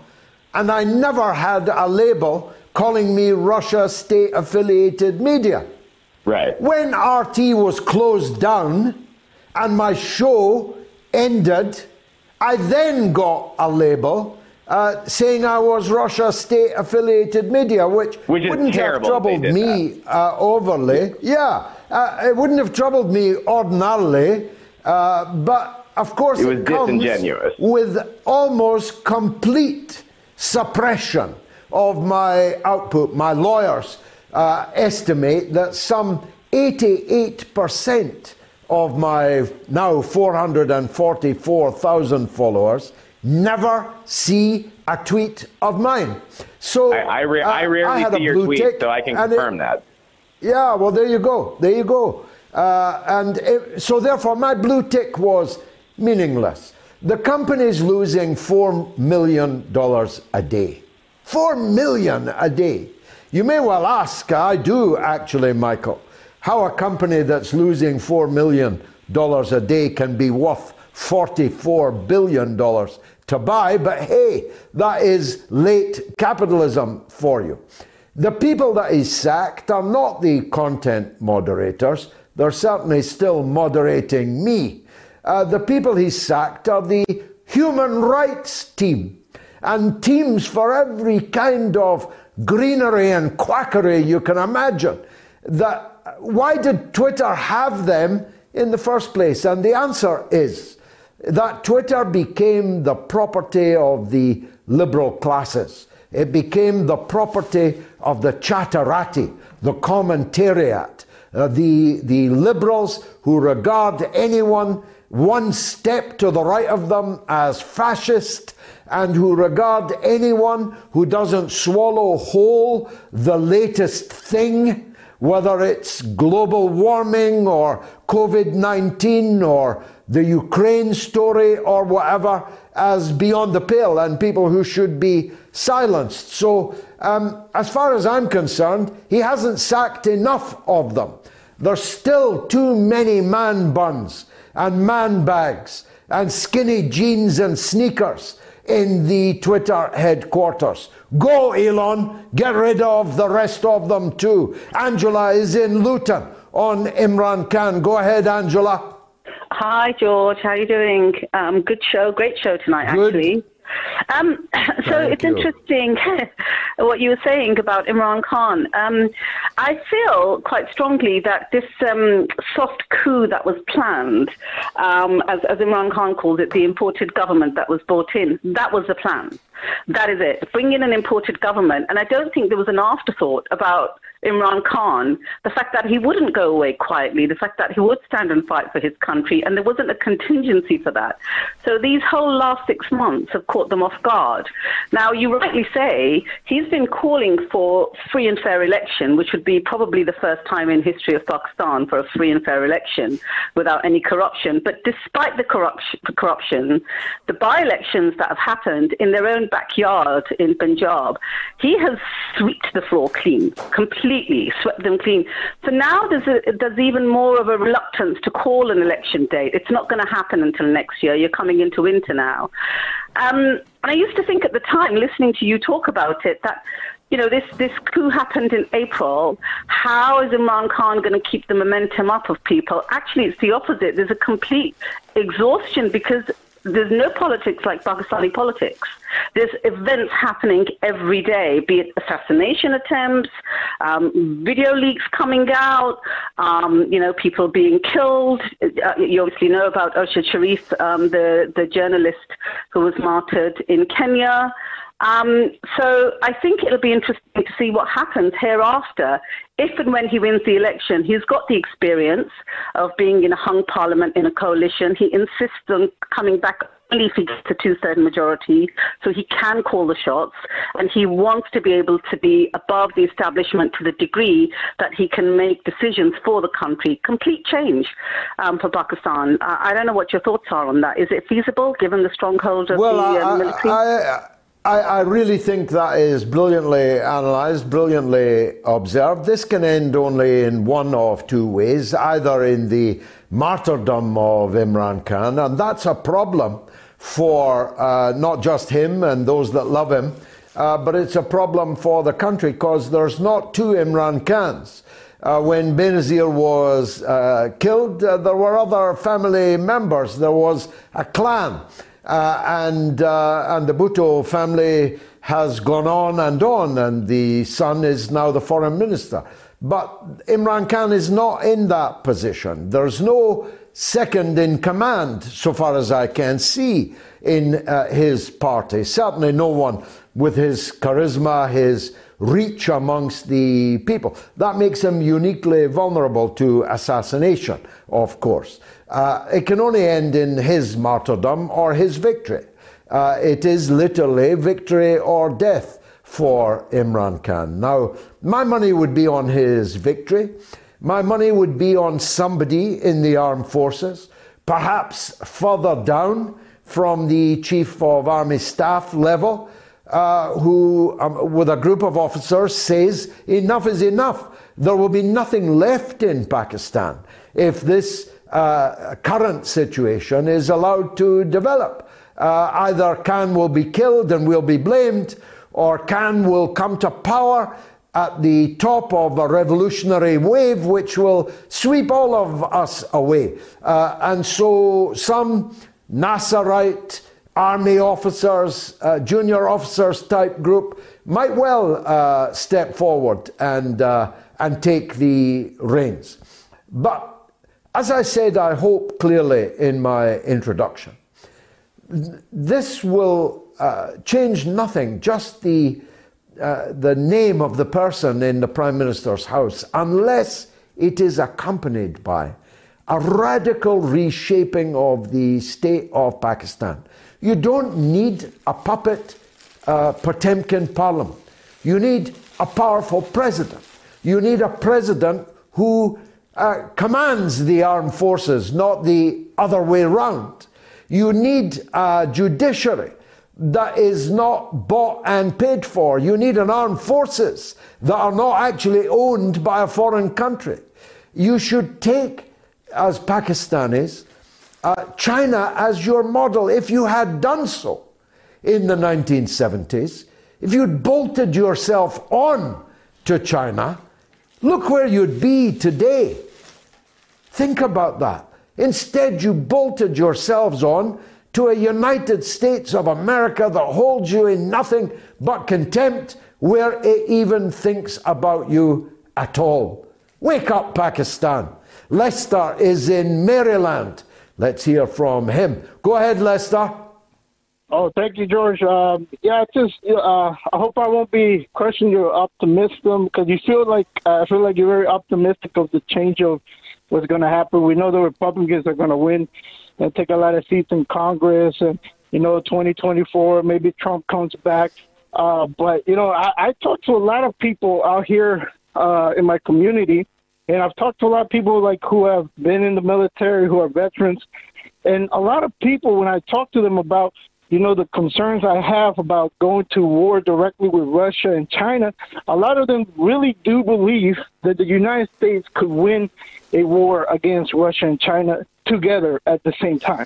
And I never had a label calling me Russia state affiliated media. Right. When RT was closed down and my show ended, I then got a label uh, saying I was Russia state affiliated media, which, Which wouldn't have troubled me uh, overly. Yeah, uh, it wouldn't have troubled me ordinarily, uh, but of course It was comes with almost complete suppression of my output. My lawyers uh, estimate that some 88% of my now 444,000 followers never see a tweet of mine. So I, I, re- uh, I rarely had a see your blue tweets, tick, so I can and it- confirm that. yeah, well, there you go. There you go. Uh, and it, so, therefore, my blue tick was meaningless. The company's losing $4 million a day. 4 million a day. You may well ask, I do actually, Michael, how a company that's losing $4 million a day can be worth $44 billion to buy, but hey, that is late capitalism for you. The people that he sacked are not the content moderators. They're certainly still moderating me. Uh, the people he sacked are the human rights team and teams for every kind of greenery and quackery you can imagine. That, why did Twitter have them in the first place? And the answer is that Twitter became the property of the liberal classes. It became the property of the chatterati, the commentariat, uh, the, the liberals who regard anyone one step to the right of them as fascist and who regard anyone who doesn't swallow whole the latest thing, whether it's global warming or COVID 19 or the Ukraine story or whatever, as beyond the pale and people who should be silenced. So, um, as far as I'm concerned, he hasn't sacked enough of them. There's still too many man buns and man bags and skinny jeans and sneakers in the Twitter headquarters. Go, Elon, get rid of the rest of them too. Angela is in Luton on Imran Khan. Go ahead, Angela. Hi, George. How are you doing? Um, good show. Great show tonight, Good. actually. Um, so Thank it's you. interesting what you were saying about Imran Khan. Um, I feel quite strongly that this um, soft coup that was planned, um, as, as Imran Khan called it, the imported government that was brought in, that was the plan. That is it. Bring in an imported government. And I don't think there was an afterthought about Imran Khan, the fact that he wouldn't go away quietly, the fact that he would stand and fight for his country, and there wasn't a contingency for that. So these whole last six months have caught them off guard. Now, you rightly say he's been calling for free and fair election, which would be probably the first time in history of Pakistan for a free and fair election without any corruption. But despite the corruption, the by-elections that have happened in their own backyard in Punjab, he has swept the floor clean, completely swept them clean. So now there's, a, there's even more of a reluctance to call an election date. It's not going to happen until next year. You're coming into winter now. Um, and I used to think at the time, listening to you talk about it, that you know, this, this coup happened in April. How is Imran Khan going to keep the momentum up of people? Actually, it's the opposite. There's a complete exhaustion because there's no politics like Pakistani politics. There's events happening every day, be it assassination attempts, um, video leaks coming out, um, you know, people being killed. Uh, you obviously know about Arshad Sharif, um, the, the journalist who was martyred in Kenya. Um, so I think it'll be interesting to see what happens hereafter. If and when he wins the election, he's got the experience of being in a hung parliament in a coalition. He insists on coming back only if he gets a two-third majority, so he can call the shots, and he wants to be able to be above the establishment to the degree that he can make decisions for the country. Complete change um, for Pakistan. Uh, I don't know what your thoughts are on that. Is it feasible given the stronghold of Well, the uh, I, military? I, I, I, really think that is brilliantly analysed, brilliantly observed. This can end only in one of two ways either in the martyrdom of Imran Khan, and that's a problem for uh, not just him and those that love him, uh, but it's a problem for the country because there's not two Imran Khans. Uh, when Benazir was uh, killed, uh, there were other family members. There was a clan. Uh, and, uh, and the Bhutto family has gone on and on, and the son is now the foreign minister. But Imran Khan is not in that position. There's no second in command, so far as I can see, in uh, his party. Certainly no one with his charisma, his reach amongst the people. That makes him uniquely vulnerable to assassination, of course. Uh, it can only end in his martyrdom or his victory. Uh, it is literally victory or death for Imran Khan. Now, my money would be on his victory. My money would be on somebody in the armed forces, perhaps further down from the chief of army staff level, uh, who, um, with a group of officers, says enough is enough. There will be nothing left in Pakistan if this uh, current situation is allowed to develop. Uh, either Khan will be killed and will be blamed, or Khan will come to power at the top of a revolutionary wave which will sweep all of us away. Uh, and so some Nasserite army officers, uh, junior officers type group might well uh, step forward and, uh, and take the reins. But as I said, I hope clearly in my introduction, this will uh, change nothing, just the, uh, the name of the person in the Prime Minister's house, unless it is accompanied by a radical reshaping of the state of Pakistan. You don't need a puppet uh, Potemkin parliament. You need a powerful president. You need a president who uh, commands the armed forces, not the other way around. You need a judiciary that is not bought and paid for. You need an armed forces that are not actually owned by a foreign country. You should take, as Pakistanis, uh, China as your model. If you had done so in the 1970s, if you'd bolted yourself on to China, look where you'd be today. Think about that. Instead, you bolted yourselves on to a United States of America that holds you in nothing but contempt, where it even thinks about you at all. Wake up, Pakistan. Lester is in Maryland. Let's hear from him. Go ahead, Lester. Oh, thank you, George. Um, yeah, just uh, I hope I won't be questioning your optimism because you feel like I feel like you're very optimistic of the change of what's going to happen. We know the Republicans are going to win and take a lot of seats in Congress, and you know, 2024 maybe Trump comes back. Uh, but you know, I, I talk to a lot of people out here uh, in my community, and I've talked to a lot of people like who have been in the military, who are veterans, and a lot of people when I talk to them about you know, the concerns I have about going to war directly with Russia and China, a lot of them really do believe that the United States could win a war against Russia and China together at the same time.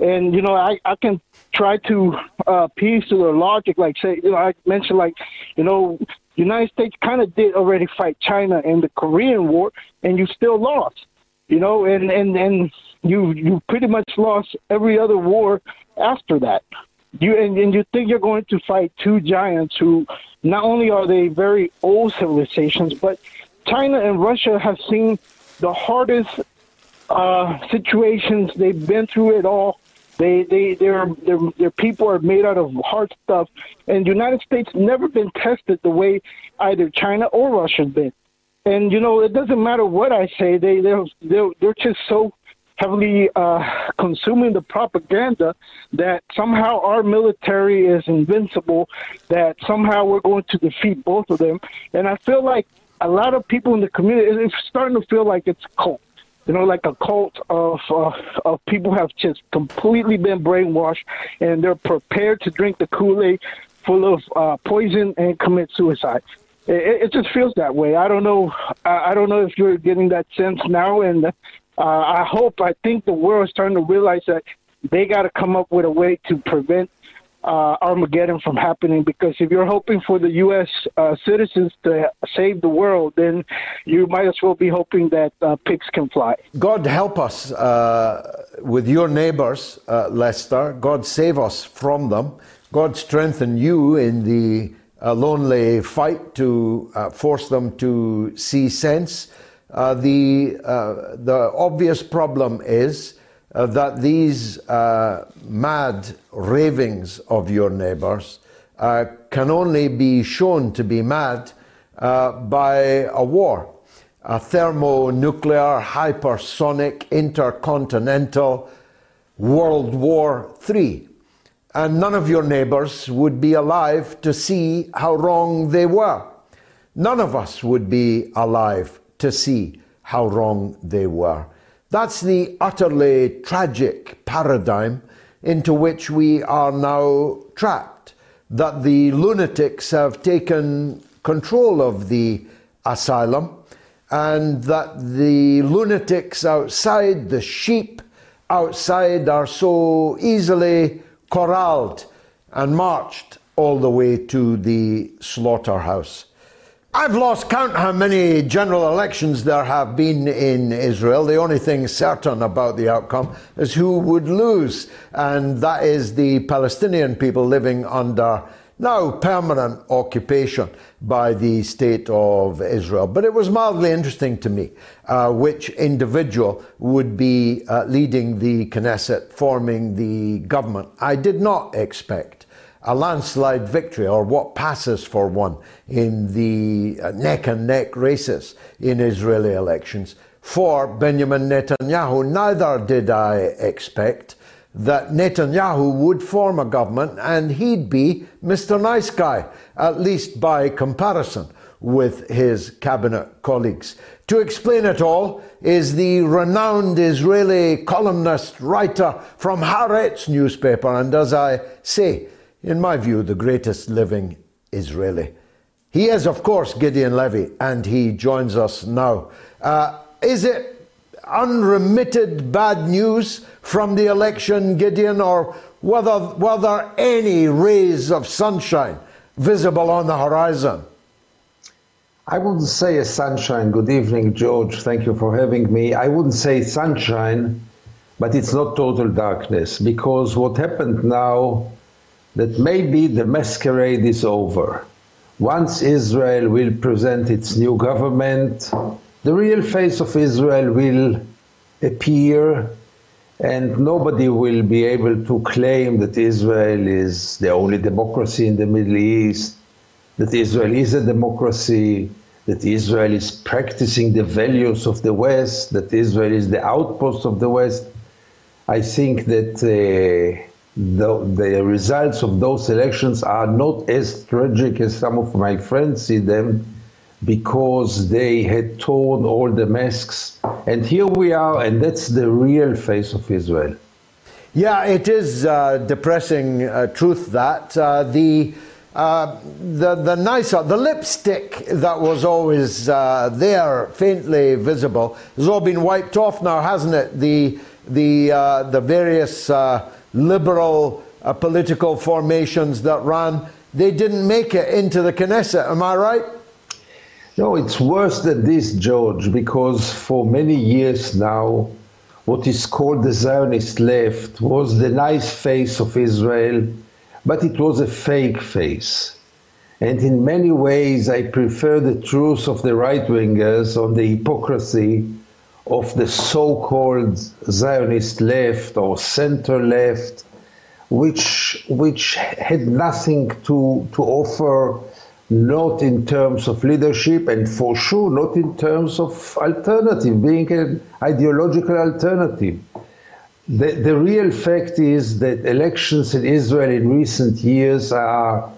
And you know, I, I can try to uh, piece to their logic, like say, you know, I mentioned like, you know, United States kind of did already fight China in the Korean War, and you still lost. You know, and and and you you pretty much lost every other war after that. You and, and you think you're going to fight two giants who not only are they very old civilizations, but China and Russia have seen the hardest uh, situations. They've been through it all. They they their their their people are made out of hard stuff, and the United States never been tested the way either China or Russia's been. And you know, it doesn't matter what I say. They they're they're, they're just so heavily uh, consuming the propaganda that somehow our military is invincible, that somehow we're going to defeat both of them. And I feel like a lot of people in the community it's starting to feel like it's a cult. You know, like a cult of uh, of people have just completely been brainwashed, and they're prepared to drink the Kool Aid full of uh, poison and commit suicide. It, it, just feels that way. I don't know. I don't know if you're getting that sense now, and uh, I hope. I think the world is starting to realize that they got to come up with a way to prevent uh, Armageddon from happening because if you're hoping for the U.S. Uh, citizens to save the world, then you might as well be hoping that uh, pigs can fly. God help us uh, with your neighbors, uh, Lester. God save us from them. God strengthen you in the uh, lonely fight to force them to see sense. The, the obvious problem is uh, that these uh, mad ravings of your neighbors uh, can only be shown to be mad uh, by a war, a thermonuclear, hypersonic, intercontinental World War III. And none of your neighbors would be alive to see how wrong they were. None of us would be alive to see how wrong they were. That's the utterly tragic paradigm into which we are now trapped. That the lunatics have taken control of the asylum, and that the lunatics outside, the sheep outside, are so easily corralled and marched all the way to the slaughterhouse. I've lost count how many general elections there have been in Israel. The only thing certain about the outcome is who would lose, and that is the Palestinian people living under now permanent occupation by the state of Israel. But it was mildly interesting to me uh, which individual would be uh, leading the Knesset, forming the government. I did not expect a landslide victory or what passes for one in the uh, neck and neck races in Israeli elections for Benjamin Netanyahu. Neither did I expect that Netanyahu would form a government and he'd be Mr. Nice Guy, at least by comparison with his cabinet colleagues. To explain it all is the renowned Israeli columnist, writer from Haaretz newspaper, and as I say, in my view, the greatest living Israeli. He is, of course, Gideon Levy, and he joins us now. Uh, is it unremitted bad news from the election, Gideon, or were there any rays of sunshine visible on the horizon? I wouldn't say a sunshine. Good evening, George. Thank you for having me. I wouldn't say sunshine, but it's not total darkness because what happened now that maybe the masquerade is over. Once Israel will present its new government, the real face of Israel will appear, and nobody will be able to claim that Israel is the only democracy in the Middle East, that Israel is a democracy, that Israel is practicing the values of the West, that Israel is the outpost of the West. I think that. Uh, the, the results of those elections are not as tragic as some of my friends see them because they had torn all the masks. And here we are, and that's the real face of Israel. Yeah, it is uh, depressing uh, truth that uh, the uh, the the nicer the lipstick that was always uh, there, faintly visible, has all been wiped off now, hasn't it? The the uh, the various liberal uh, political formations that ran, they didn't make it into the Knesset. Am I right? No, it's worse than this, George, because for many years now, what is called the Zionist left was the nice face of Israel, but it was a fake face. And in many ways, I prefer the truth of the right wingers on the hypocrisy of the so-called Zionist left or center left, which which had nothing to to offer, not in terms of leadership, and for sure not in terms of alternative, being an ideological alternative. The, the real fact is that elections in Israel in recent years are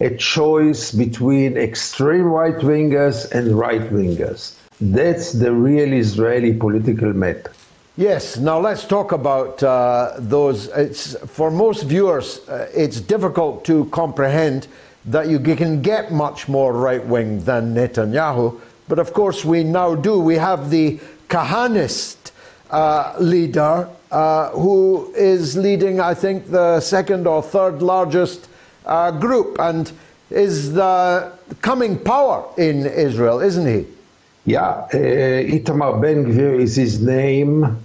a choice between extreme right wingers and right wingers. That's the real Israeli political map. Yes, now let's talk about uh, those. It's, for most viewers, uh, it's difficult to comprehend that you can get much more right wing than Netanyahu. But of course, we now do. We have the Kahanist uh, leader uh, who is leading, I think, the second or third largest uh, group and is the coming power in Israel, isn't he? Yeah, uh, Itamar Ben Gvir is his name,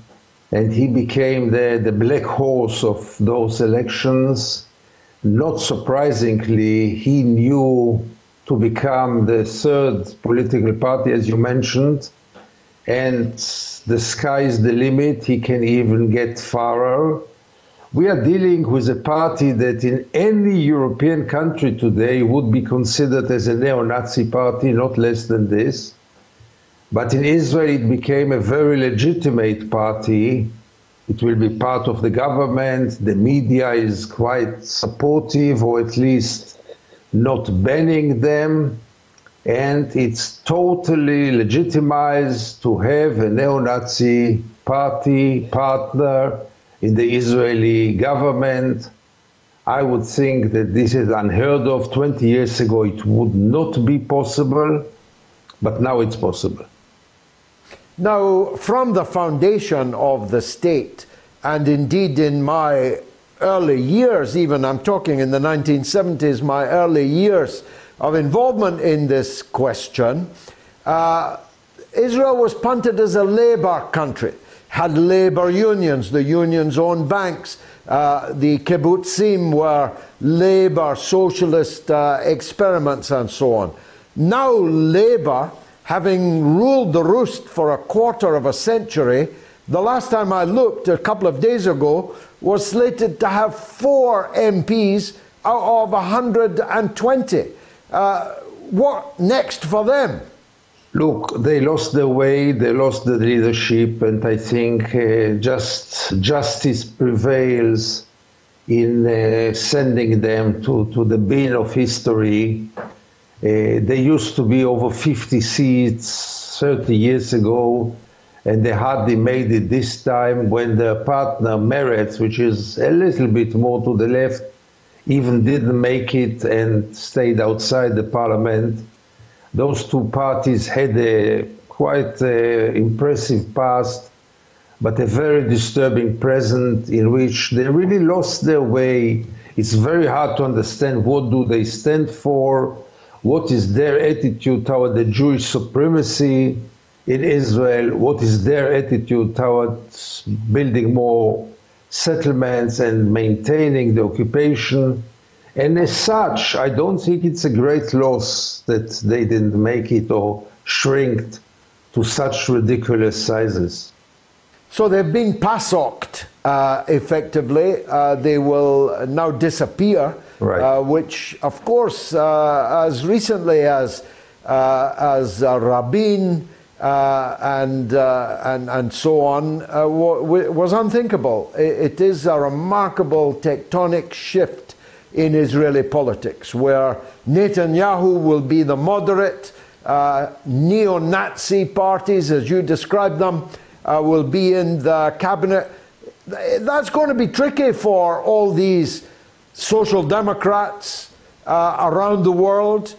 and he became the, the black horse of those elections. Not surprisingly, he knew to become the third political party, as you mentioned, and the sky is the limit. He can even get farther. We are dealing with a party that in any European country today would be considered as a neo Nazi party, not less than this. But in Israel, it became a very legitimate party. It will be part of the government. The media is quite supportive, or at least not banning them and it's totally legitimized to have a neo-Nazi party partner in the Israeli government. I would think that this is unheard of. 20 years ago, it would not be possible, but now it's possible. Now, from the foundation of the state, and indeed in my early years, even I'm talking in the 1970s, my early years, of involvement in this question, uh, Israel was punted as a labor country, had labor unions, the unions owned banks. Uh, the kibbutzim were labor socialist uh, experiments and so on. Now, labor, having ruled the roost for a quarter of a century, the last time I looked, a couple of days ago, was slated to have four MPs out of 120. Uh, what next for them? Look, they lost their way, they lost the leadership, and I think uh, just justice prevails in uh, sending them to, to the bin of history. Uh, they used to be over 50 seats 30 years ago, and they hardly made it this time when their partner Meretz, which is a little bit more to the left, even didn't make it and stayed outside the parliament. Those two parties had a quite a impressive past, but a very disturbing present in which they really lost their way. It's very hard to understand what do they stand for, what is their attitude toward the Jewish supremacy in Israel, what is their attitude towards building more settlements and maintaining the occupation. And as such, I don't think it's a great loss that they didn't make it or shrink to such ridiculous sizes. So they've been PASOKed uh, effectively. Uh, they will now disappear, right. uh, which, of course, uh, as recently as, uh, as Rabin and, and, and so on was unthinkable. It is a remarkable tectonic shift in Israeli politics where Netanyahu will be the moderate, uh, neo Nazi parties, as you described them, uh, will be in the cabinet. That's going to be tricky for all these social democrats uh, around the world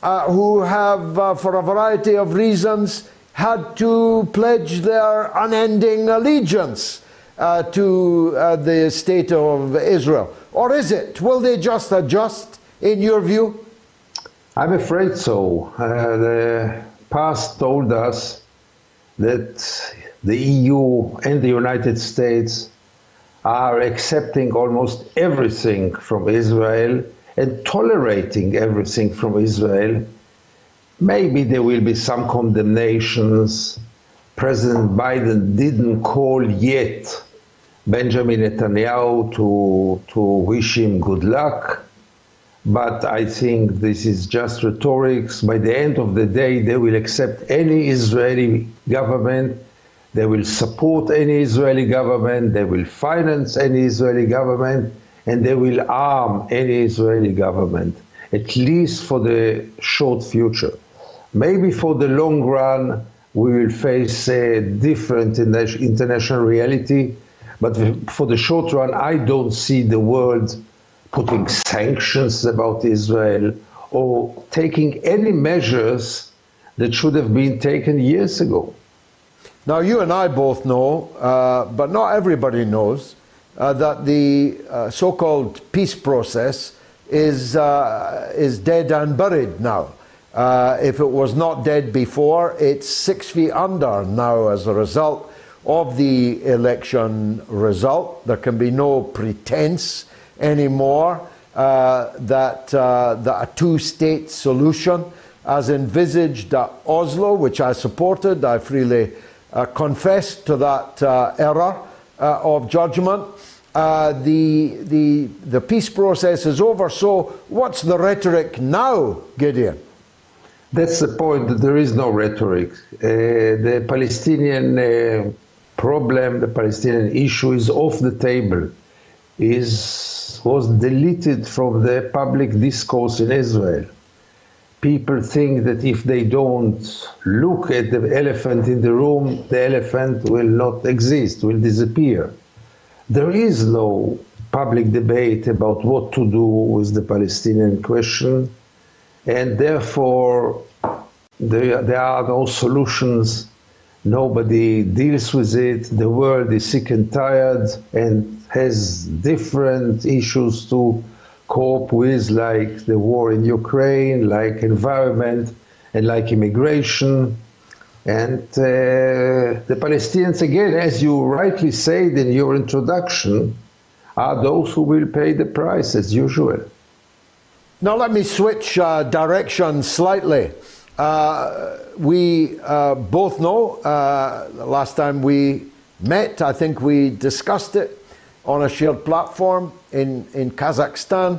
who have, for a variety of reasons, had to pledge their unending allegiance uh, to uh, the state of Israel? Or is it? Will they just adjust, in your view? I'm afraid so. Uh, the past told us that the EU and the United States are accepting almost everything from Israel and tolerating everything from Israel Maybe there will be some condemnations. President Biden didn't call yet Benjamin Netanyahu to, to wish him good luck. But I think this is just rhetorics. By the end of the day, they will accept any Israeli government. They will support any Israeli government. They will finance any Israeli government. And they will arm any Israeli government, at least for the short future. Maybe for the long run, we will face a different international reality. But for the short run, I don't see the world putting sanctions about Israel or taking any measures that should have been taken years ago. Now, you and I both know, uh, but not everybody knows, uh, that the uh, so called peace process is, uh, is dead and buried now. Uh, if it was not dead before, it's six feet under now as a result of the election result. There can be no pretense anymore uh, that, that a two state solution, as envisaged at Oslo, which I supported, I freely confessed to that uh, error uh, of judgment. Uh, the, the, the peace process is over. So, what's the rhetoric now, Gideon? That's the point. There is no rhetoric. the Palestinian problem, the Palestinian issue is off the table. Is was deleted from the public discourse in Israel. People think that if they don't look at the elephant in the room, the elephant will not exist, will disappear. There is no public debate about what to do with the Palestinian question, and therefore there, there are no solutions. Nobody deals with it. The world is sick and tired, and has different issues to cope with, like the war in Ukraine, like environment, and like immigration. And uh, the Palestinians, again, as you rightly said in your introduction, are those who will pay the price as usual. Now, let me switch uh, direction slightly. Uh, we uh, both know, uh, last time we met, I think we discussed it, on a shared platform in, in Kazakhstan.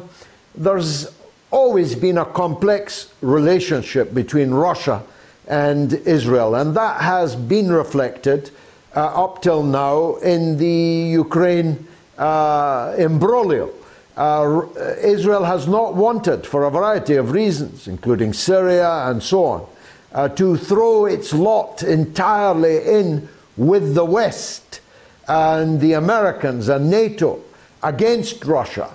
There's always been a complex relationship between Russia and Israel, and that has been reflected uh, up till now in the Ukraine uh, imbroglio. Uh, Israel has not wanted, for a variety of reasons, including Syria and so on, uh, to throw its lot entirely in with the West and the Americans and NATO against Russia.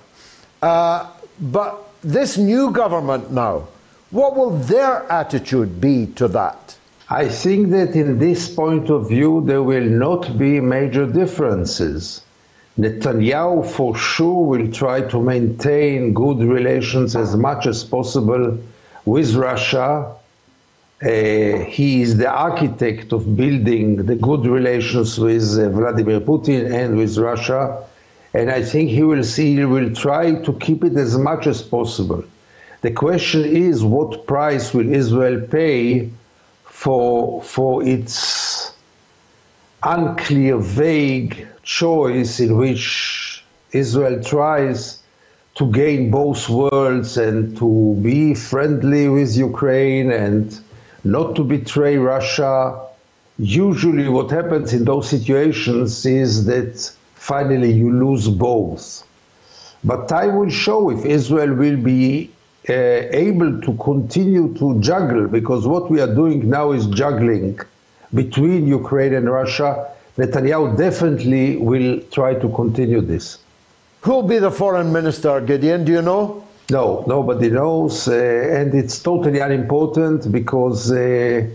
Uh, but this new government now, what will their attitude be to that? I think that in this point of view, there will not be major differences. Netanyahu, for sure, will try to maintain good relations as much as possible with Russia he is the architect of building the good relations with uh, Vladimir Putin and with Russia. And I think he will see, he will try to keep it as much as possible. The question is what price will Israel pay for, for its unclear, vague choice in which Israel tries to gain both worlds and to be friendly with Ukraine and not to betray Russia. Usually, what happens in those situations is that finally you lose both. But time will show if Israel will be uh, able to continue to juggle, because what we are doing now is juggling between Ukraine and Russia. Netanyahu definitely will try to continue this. Who will be the foreign minister, Gideon? Do you know? No, nobody knows, uh, and it's totally unimportant because uh,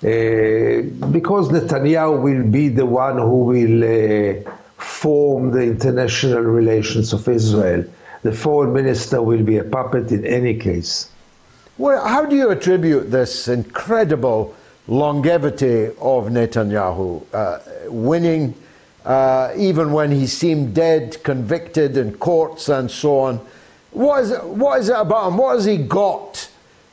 uh, because Netanyahu will be the one who will form the international relations of Israel. The foreign minister will be a puppet in any case. Well, how do you attribute this incredible longevity of Netanyahu, uh, winning uh, even when he seemed dead, convicted in courts and so on? What is, it, what is it about him? What has he got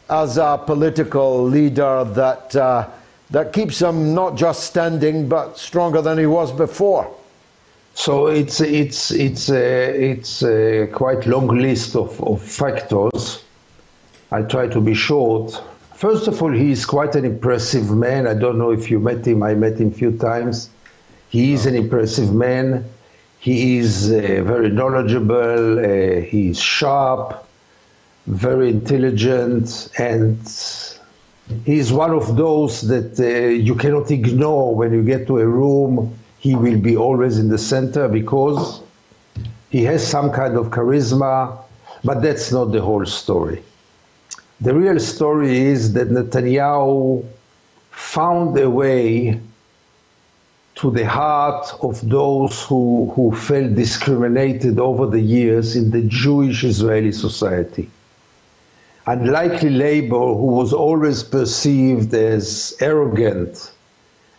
as a political leader that, uh, that keeps him not just standing but stronger than he was before? So it's it's it's a, it's a quite long list of, of factors. I try to be short. First of all, he is quite an impressive man. I don't know if you met him. I met him a few times. He is an impressive man. He is uh, very knowledgeable, uh, he is sharp, very intelligent, and He's one of those that uh, you cannot ignore when you get to a room. He will be always in the center because he has some kind of charisma, but that's not the whole story. The real story is that Netanyahu found a way to the heart of those who, who felt discriminated over the years in the Jewish Israeli society. Unlikely labor, who was always perceived as arrogant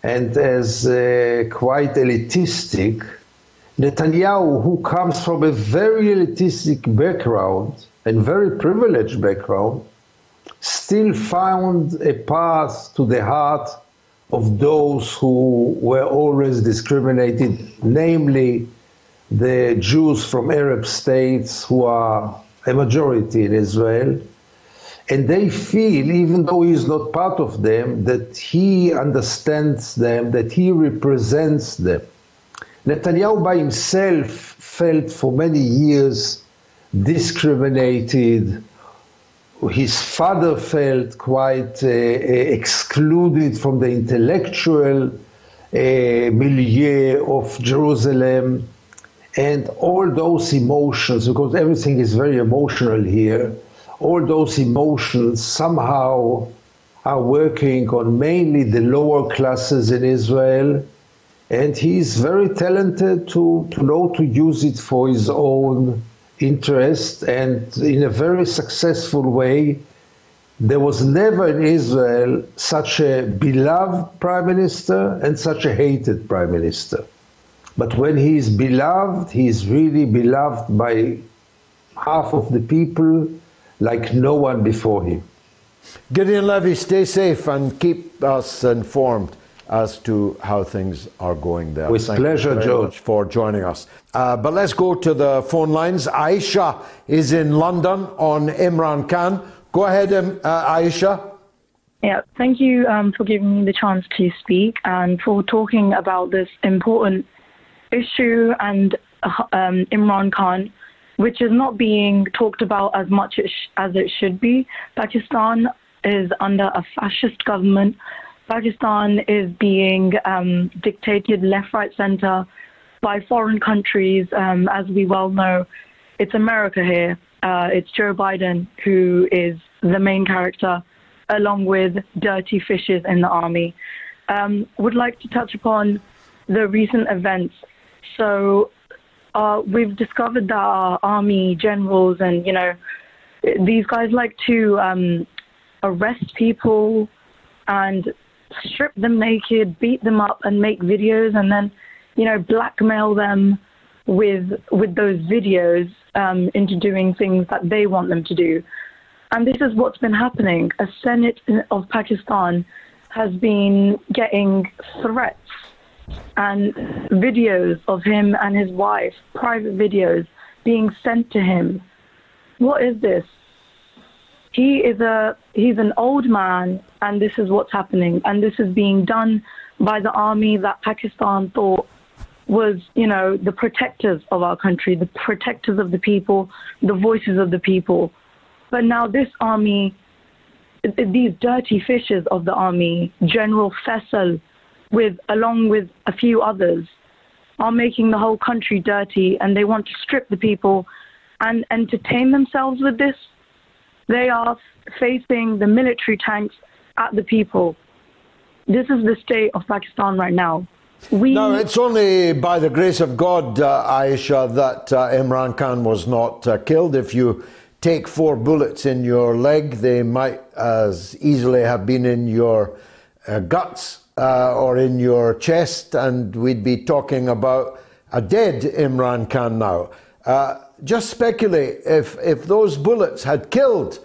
and as uh, quite elitistic, Netanyahu, who comes from a very elitistic background and very privileged background, still found a path to the heart of those who were always discriminated, namely the Jews from Arab states who are a majority in Israel. And they feel, even though he is not part of them, that he understands them, that he represents them. Netanyahu by himself felt for many years discriminated, his father felt quite uh, excluded from the intellectual uh, milieu of Jerusalem. And all those emotions, because everything is very emotional here, all those emotions somehow are working on mainly the lower classes in Israel. And he is very talented to, to know to use it for his own interest and in a very successful way. There was never in Israel such a beloved prime minister and such a hated prime minister. But when he is beloved, he is really beloved by half of the people like no one before him. Gideon Levy, stay safe and keep us informed as to how things are going there. With Thank pleasure, you very George. much for joining us. Uh, but let's go to the phone lines. Aisha is in London on Imran Khan. Go ahead, um, uh, Aisha. Yeah, thank you um, for giving me the chance to speak and for talking about this important issue and uh, um, Imran Khan, which is not being talked about as much as, as it should be. Pakistan is under a fascist government. Pakistan is being um, dictated left, right, center by foreign countries. Um, as we well know, it's America here. Uh, it's Joe Biden who is the main character, along with dirty fishes in the army. Um, would like to touch upon the recent events. So uh, we've discovered that our army generals and you know these guys like to um, arrest people and strip them naked, beat them up, and make videos, and then you know blackmail them with with those videos um, into doing things that they want them to do. And this is what's been happening. A Senate of Pakistan has been getting threats and videos of him and his wife, private videos, being sent to him. What is this? He is a he's an old man, and this is what's happening. And this is being done by the army that Pakistan thought was, you know, the protectors of our country, the protectors of the people, the voices of the people. But now this army, these dirty fishes of the army, General Faisal, with along with a few others, are making the whole country dirty, and they want to strip the people and entertain themselves with this. They are facing the military tanks at the people. This is the state of Pakistan right now. We No, it's only by the grace of God, uh, Aisha, that uh, Imran Khan was not uh, killed. If you take four bullets in your leg, they might as easily have been in your uh, guts uh, or in your chest, and we'd be talking about a dead Imran Khan now. Just speculate if, if those bullets had killed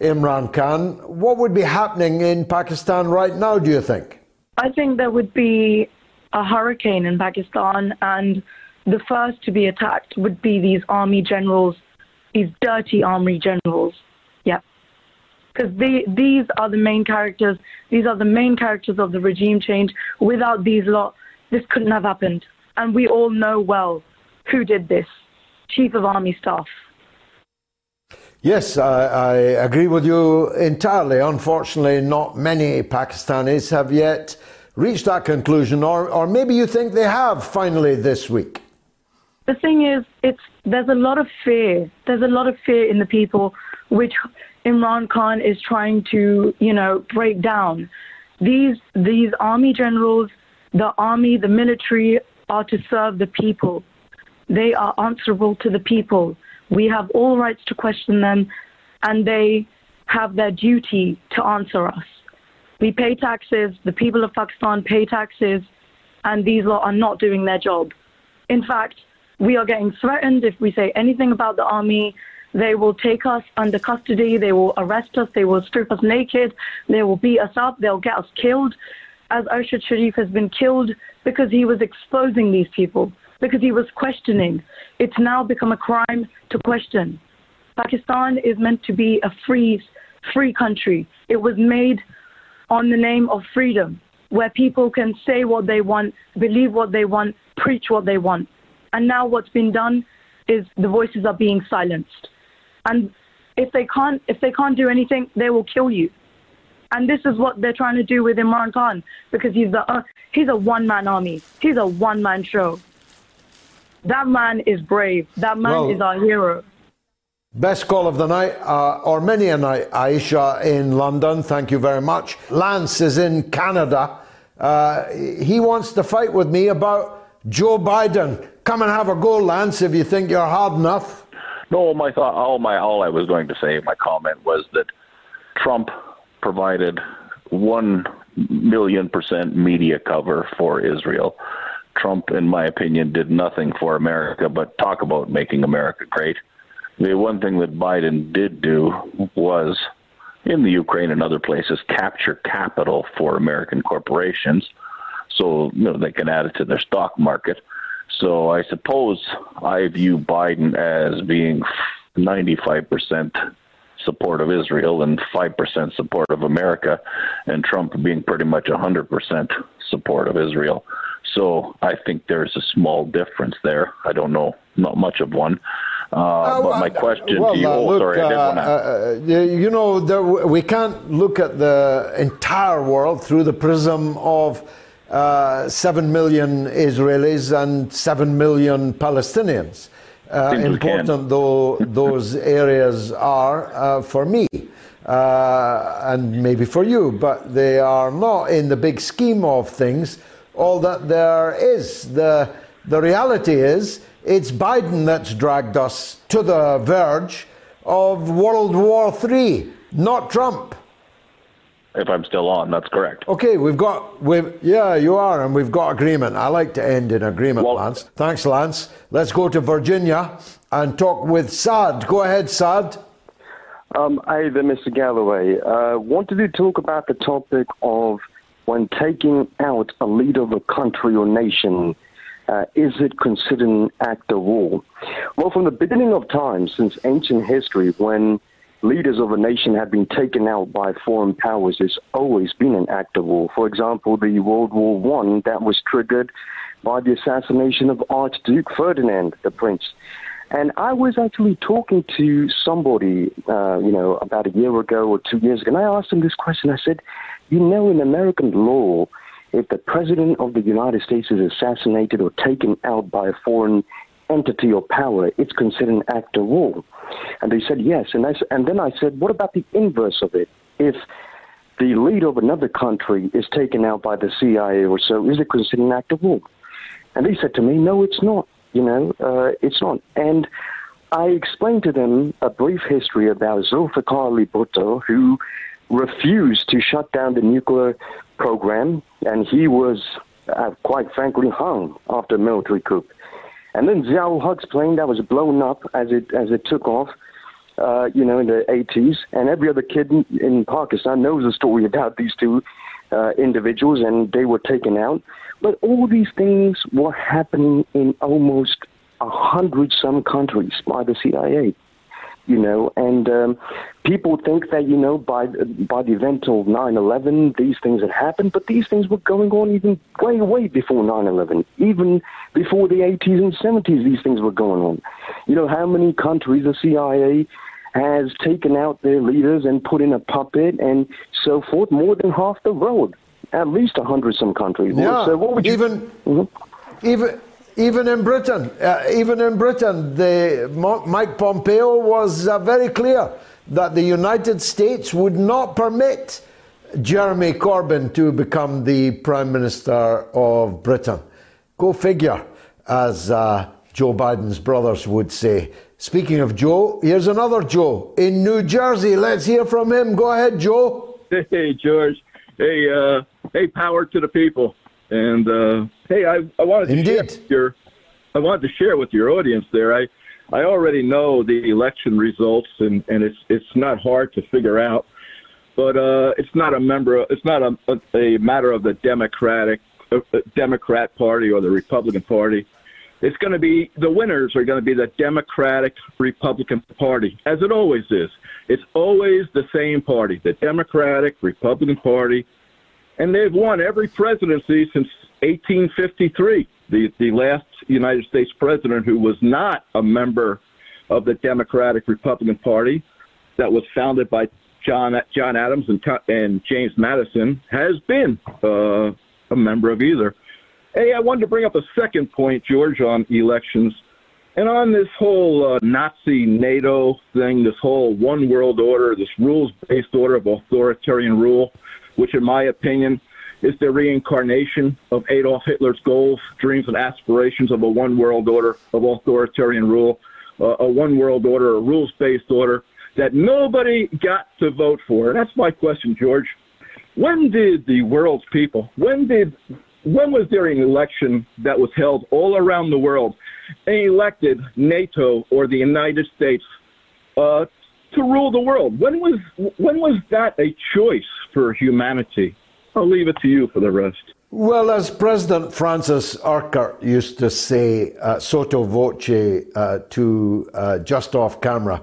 Imran Khan, what would be happening in Pakistan right now, do you think? I think there would be a hurricane in Pakistan, and the first to be attacked would be these army generals, these dirty army generals. Yeah. Because these are the main characters, these are the main characters of the regime change. Without these lot, this couldn't have happened. And we all know well who did this Chief of Army Staff. Yes, I, I, agree with you entirely. Unfortunately, not many Pakistanis have yet reached that conclusion, or, or maybe you think they have finally this week. The thing is, it's there's a lot of fear. There's a lot of fear in the people, which Imran Khan is trying to, you know, break down. These these army generals, the army, the military are to serve the people. They are answerable to the people. We have all rights to question them, and they have their duty to answer us. We pay taxes, the people of Pakistan pay taxes, and these lot are not doing their job. In fact, we are getting threatened if we say anything about the army. They will take us under custody, they will arrest us, they will strip us naked, they will beat us up, they'll get us killed, as Arshad Sharif has been killed because he was exposing these people because he was questioning. It's now become a crime to question. Pakistan is meant to be a free, free country. It was made on the name of freedom, where people can say what they want, believe what they want, preach what they want. And now what's been done is the voices are being silenced. And if they can't, if they can't do anything, they will kill you. And this is what they're trying to do with Imran Khan because he's the uh, he's a one man army. He's a one man show. That man is brave. That man well, is our hero. Best call of the night, uh, or many a night, Aisha in London. Thank you very much. Lance is in Canada. Uh, he wants to fight with me about Joe Biden. Come and have a go, Lance, if you think you're hard enough. No, my thought, all my, all I was going to say, my comment was that Trump provided one million percent media cover for Israel. Trump, in my opinion, did nothing for America but talk about making America great. The one thing that Biden did do was, in the Ukraine and other places, capture capital for American corporations so you know they can add it to their stock market. So I suppose I view Biden as being 95% support of Israel and 5% support of America, and Trump being pretty much 100% support of Israel. So I think there's a small difference there. I don't know, not much of one. Uh, uh, but my question well, to you, uh, oh, look, sorry, I did want to. Uh, uh, you know, there, we can't look at the entire world through the prism of uh, 7 million Israelis and 7 million Palestinians. important though those areas are for me. and maybe for you, but they are not in the big scheme of things all that there is. The, the reality is, it's Biden that's dragged us to the verge of World War III, not Trump. If I'm still on, that's correct. Okay, we've got, we've, yeah, you are, and we've got agreement. I like to end in agreement, well, Lance. Thanks, Lance. Let's go to Virginia and talk with Saad. Go ahead, Saad. Um, hey there, Mr. Galloway. Uh, wanted to talk about the topic of when taking out a leader of a country or nation, uh, is it considered an act of war? Well, from the beginning of time, since ancient history, when leaders of a nation have been taken out by foreign powers, it's always been an act of war. For example, the World War One that was triggered by the assassination of Archduke Ferdinand, the Prince. And I was actually talking to somebody, uh, you know, about a year ago or two years ago, and I asked him this question. I said, you know, in American law, if the president of the United States is assassinated or taken out by a foreign entity or power, it's considered an act of war. And they said yes. And, I, and then I said, what about the inverse of it? If the leader of another country is taken out by the CIA or so, is it considered an act of war? And they said to me, no, it's not. You know, uh, it's not. And I explained to them a brief history about Zulfikar Ali Bhutto, who refused to shut down the nuclear program, and he was, uh, quite frankly, hung after a military coup. And then Zia Huq's plane that was blown up as it as it took off, uh, you know, in the 80s, and every other kid in, in Pakistan knows the story about these two uh, individuals, and they were taken out. But all these things were happening in almost a hundred some countries by the CIA you know, and um, people think that you know by by the event of 9/11 these things had happened, but these things were going on even way way before 9/11, even before the 80s and 70s. These things were going on. You know how many countries the CIA has taken out their leaders and put in a puppet and so forth more than half the world, at least a hundred some countries. Yeah, so what would you, even mm-hmm. even even in Britain, uh, even in Britain, the Mike Pompeo was uh, very clear that the United States would not permit Jeremy Corbyn to become the Prime Minister of Britain. Go figure, as uh, Joe Biden's brothers would say. Speaking of Joe, here's another Joe in New Jersey. Let's hear from him. Go ahead, Joe. Hey, George. Hey, uh, hey, power to the people. And uh, hey, I, I wanted to Indeed. share your, I wanted to share with your audience there. I, I already know the election results, and, and it's it's not hard to figure out. But uh, it's not a member. It's not a, a, a matter of the Democratic uh, Democrat Party or the Republican Party. It's going to be the winners are going to be the Democratic Republican Party, as it always is. It's always the same party, the Democratic Republican Party, and they've won every presidency since 1853. The the last United States president who was not a member of the Democratic Republican Party, that was founded by John John Adams and and James Madison, has been uh, a member of either. Hey, I wanted to bring up a second point, George, on elections. And on this whole uh, Nazi NATO thing, this whole one world order, this rules based order of authoritarian rule, which, in my opinion, is the reincarnation of Adolf Hitler's goals, dreams, and aspirations of a one world order of authoritarian rule, uh, a one world order, a rules based order that nobody got to vote for. That's my question, George. When did the world's people, when did when was there an election that was held all around the world and elected NATO or the United States uh, to rule the world? When was when was that a choice for humanity? I'll leave it to you for the rest. Well, as President Francis Urquhart used to say, uh, sotto voce uh, to uh, just off camera,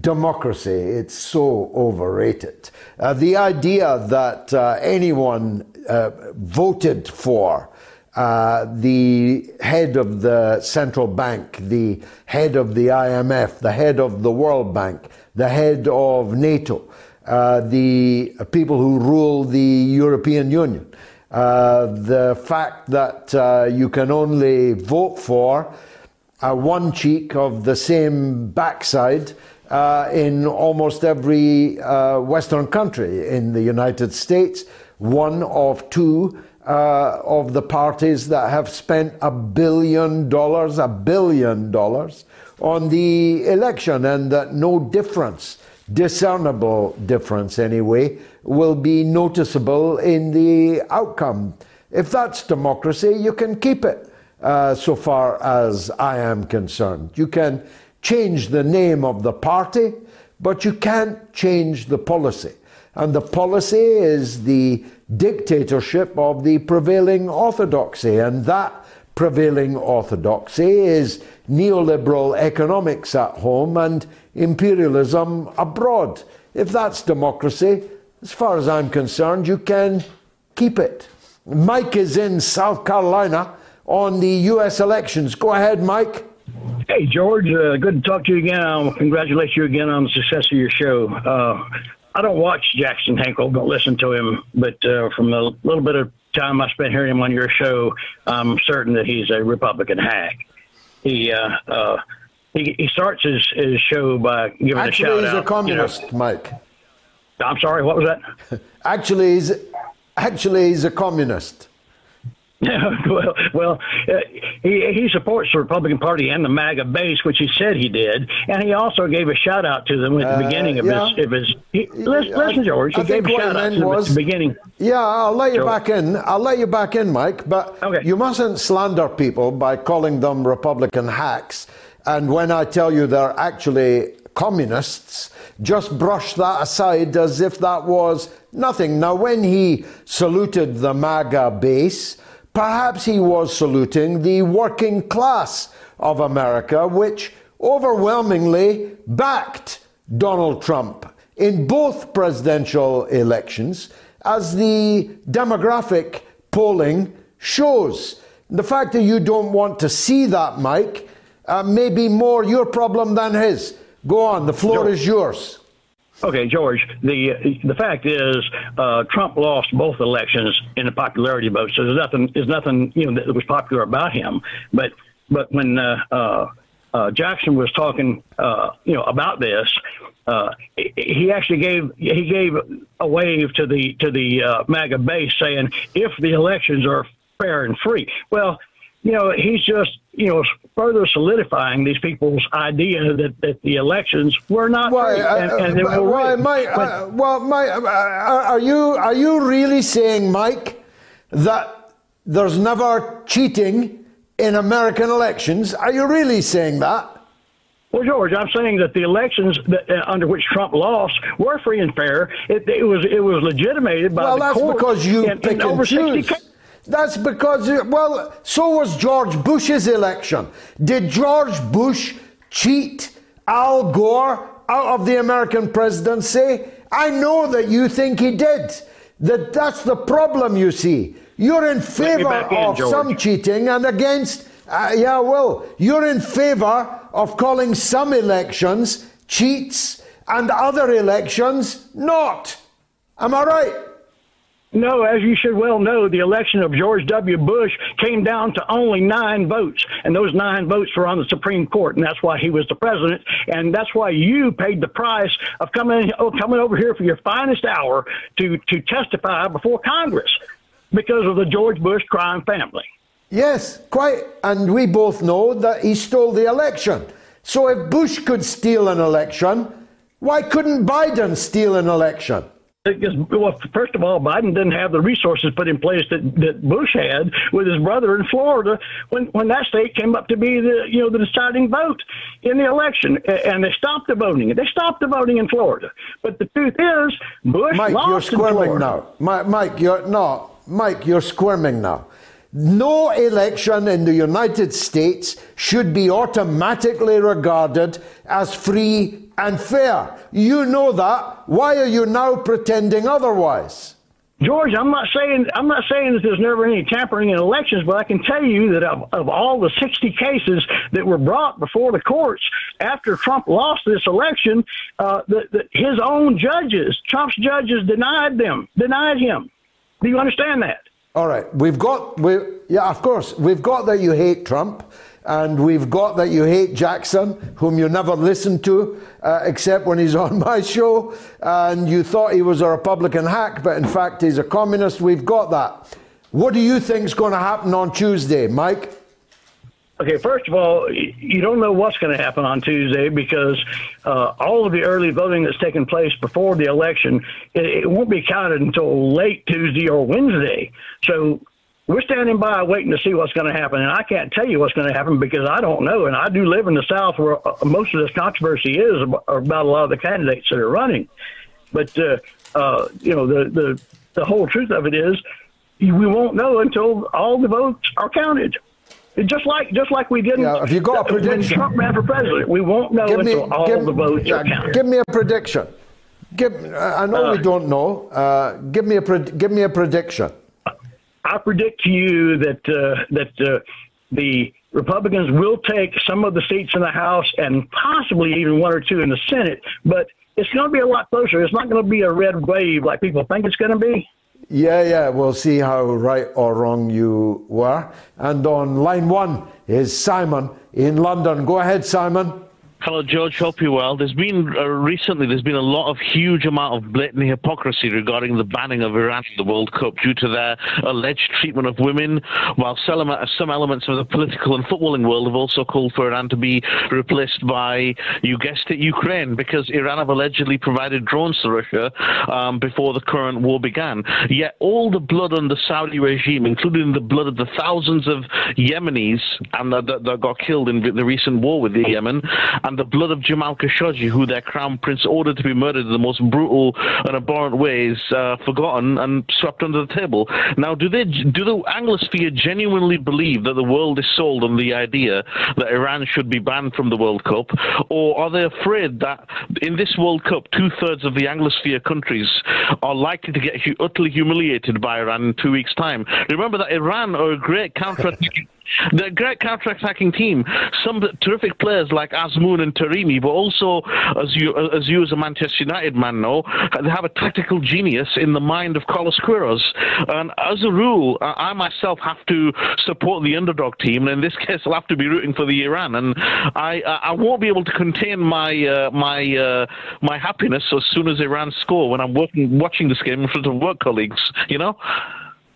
democracy, it's so overrated. Uh, the idea that uh, anyone uh, voted for uh, the head of the central bank, the head of the IMF, the head of the World Bank, the head of NATO, uh, the people who rule the European Union. Uh, the fact that uh, you can only vote for one cheek of the same backside uh, in almost every Western country, in the United States, one of two uh, of the parties that have spent a billion dollars, a billion dollars on the election, and that no difference, discernible difference anyway, will be noticeable in the outcome. If that's democracy, you can keep it. Uh, so far as I am concerned, you can change the name of the party, but you can't change the policy. And the policy is the dictatorship of the prevailing orthodoxy. And that prevailing orthodoxy is neoliberal economics at home and imperialism abroad. If that's democracy, as far as I'm concerned, you can keep it. Mike is in South Carolina on the U.S. elections. Go ahead, Mike. Hey, George. Uh, good to talk to you again. I'll congratulate you again on the success of your show. Uh, I don't watch Jackson Hinkle, don't listen to him, but uh, from the little bit of time I spent hearing him on your show, I'm certain that he's a Republican hack. He uh, uh, he, he starts his, his show by giving Actually, a shout he's out. a communist, you know. Mike. I'm sorry, what was that? actually, he's actually he's a communist. well, well, uh, he he supports the Republican Party and the MAGA base, which he said he did, and he also gave a shout out to them at the Uh, beginning of yeah. his. Of his he, listen, listen, George. He I gave think a shout out to them was at the beginning. Yeah, I'll let you Sure. back in. I'll let you back in, Mike. But okay. you mustn't slander people by calling them Republican hacks. And when I tell you they're actually communists, just brush that aside as if that was nothing. Now, when he saluted the MAGA base, perhaps he was saluting the working class of America, which overwhelmingly backed Donald Trump in both presidential elections, as the demographic polling shows. The fact that you don't want to see that, Mike, uh, may be more your problem than his. Go on. The floor is yours. Okay, George. The the fact is, uh, Trump lost both elections in the popularity vote. So there's nothing there's nothing you know that was popular about him. But but when uh, uh, uh Jackson was talking, uh, you know, about this, uh, he actually gave he gave a wave to the to the MAGA base, saying if the elections are fair and free. Well, you know, he's just, you know, further solidifying these people's idea that, that the elections were not why, free. and, and they were why, Mike, uh, well, Mike, uh, are you are you really saying, Mike, that there's never cheating in American elections? Are you really saying that? Well, George, I'm saying that the elections that, uh, under which Trump lost were free and fair. It, it was it was legitimated by well, the court. Well, that's because you in, pick and choose. That's because, well, so was George Bush's election. Did George Bush cheat Al Gore out of the American presidency? I know that you think he did. That that's the problem. You see, you're in favor of in, some cheating and against. Uh, yeah, well, you're in favor of calling some elections cheats and other elections not. Am I right? No, as you should well know, the election of George W. Bush came down to only nine votes, and those nine votes were on the Supreme Court, and that's why he was the president, and that's why you paid the price of coming oh, coming over here for your finest hour to to testify before Congress because of the George Bush crime family. Yes, quite, and we both know that he stole the election. So if Bush could steal an election, why couldn't Biden steal an election? Because, well, first of all, Biden didn't have the resources put in place that, that Bush had with his brother in Florida when, when that state came up to be the you know the deciding vote in the election, and they stopped the voting. They stopped the voting in Florida. But the truth is, Bush Mike, lost you're squirming now. Mike, Mike, you're no, Mike, you're squirming now. No election in the United States should be automatically regarded as free and fair. You know that. Why are you now pretending otherwise? George, I'm not saying I'm not saying that there's never any tampering in elections, but I can tell you that of, of all the 60 cases that were brought before the courts after Trump lost this election, uh, the, the, his own judges, Trump's judges, denied them, denied him. Do you understand that? All right, we've got we yeah, of course, we've got that you hate Trump, and we've got that you hate Jackson, whom you never listened to uh, except when he's on my show, and you thought he was a Republican hack, but in fact he's a communist. We've got that. What do you think is going to happen on Tuesday, Mike? Okay, first of all, you don't know what's going to happen on Tuesday because uh, all of the early voting that's taken place before the election, it, it, won't be counted until late Tuesday or Wednesday. So we're standing by waiting to see what's going to happen. And I can't tell you what's going to happen because I don't know. And I do live in the South where uh, most of this controversy is about a lot of the candidates that are running. But, uh, uh, you know, the, the, the whole truth of it is we won't know until all the votes are counted. Just like just like we didn't. Yeah, if you got a prediction, Trump ran for president, we won't know give me, until all give, the votes yeah, are counted. Give me a prediction. Give. I know uh, we don't know. Uh, give me a give me a prediction. I predict to you that uh, that uh, the Republicans will take some of the seats in the House and possibly even one or two in the Senate, but it's going to be a lot closer. It's not going to be a red wave like people think it's going to be. Yeah, yeah, we'll see how right or wrong you were. And on line one is Simon in London. Go ahead, Simon. Hello, George. Hope you're well. There's been uh, recently there's been a lot of huge amount of blatant hypocrisy regarding the banning of Iran at the World Cup due to their alleged treatment of women, while some, some elements of the political and footballing world have also called for Iran to be replaced by, you guessed it, Ukraine, because Iran have allegedly provided drones to Russia um, before the current war began. Yet all the blood on the Saudi regime, including the blood of the thousands of Yemenis and that, got killed in the recent war with the Yemen. And and the blood of Jamal Khashoggi, who their crown prince ordered to be murdered in the most brutal and abhorrent ways, uh, forgotten and swept under the table. Now, do they do the Anglosphere genuinely believe that the world is sold on the idea that Iran should be banned from the World Cup, or are they afraid that in this World Cup, two thirds of the Anglosphere countries are likely to get utterly humiliated by Iran in two weeks' time? Remember that Iran are a great counter the great counter-attacking team. Some terrific players like Azmoun and Taremi, but also, as you as you as a Manchester United man know, they have a tactical genius in the mind of Carlos Queiroz. And as a rule, I myself have to support the underdog team, and in this case, I'll have to be rooting for the Iran. And I I won't be able to contain my uh, my uh, my happiness as soon as Iran score when I'm working watching this game in front of work colleagues. You know.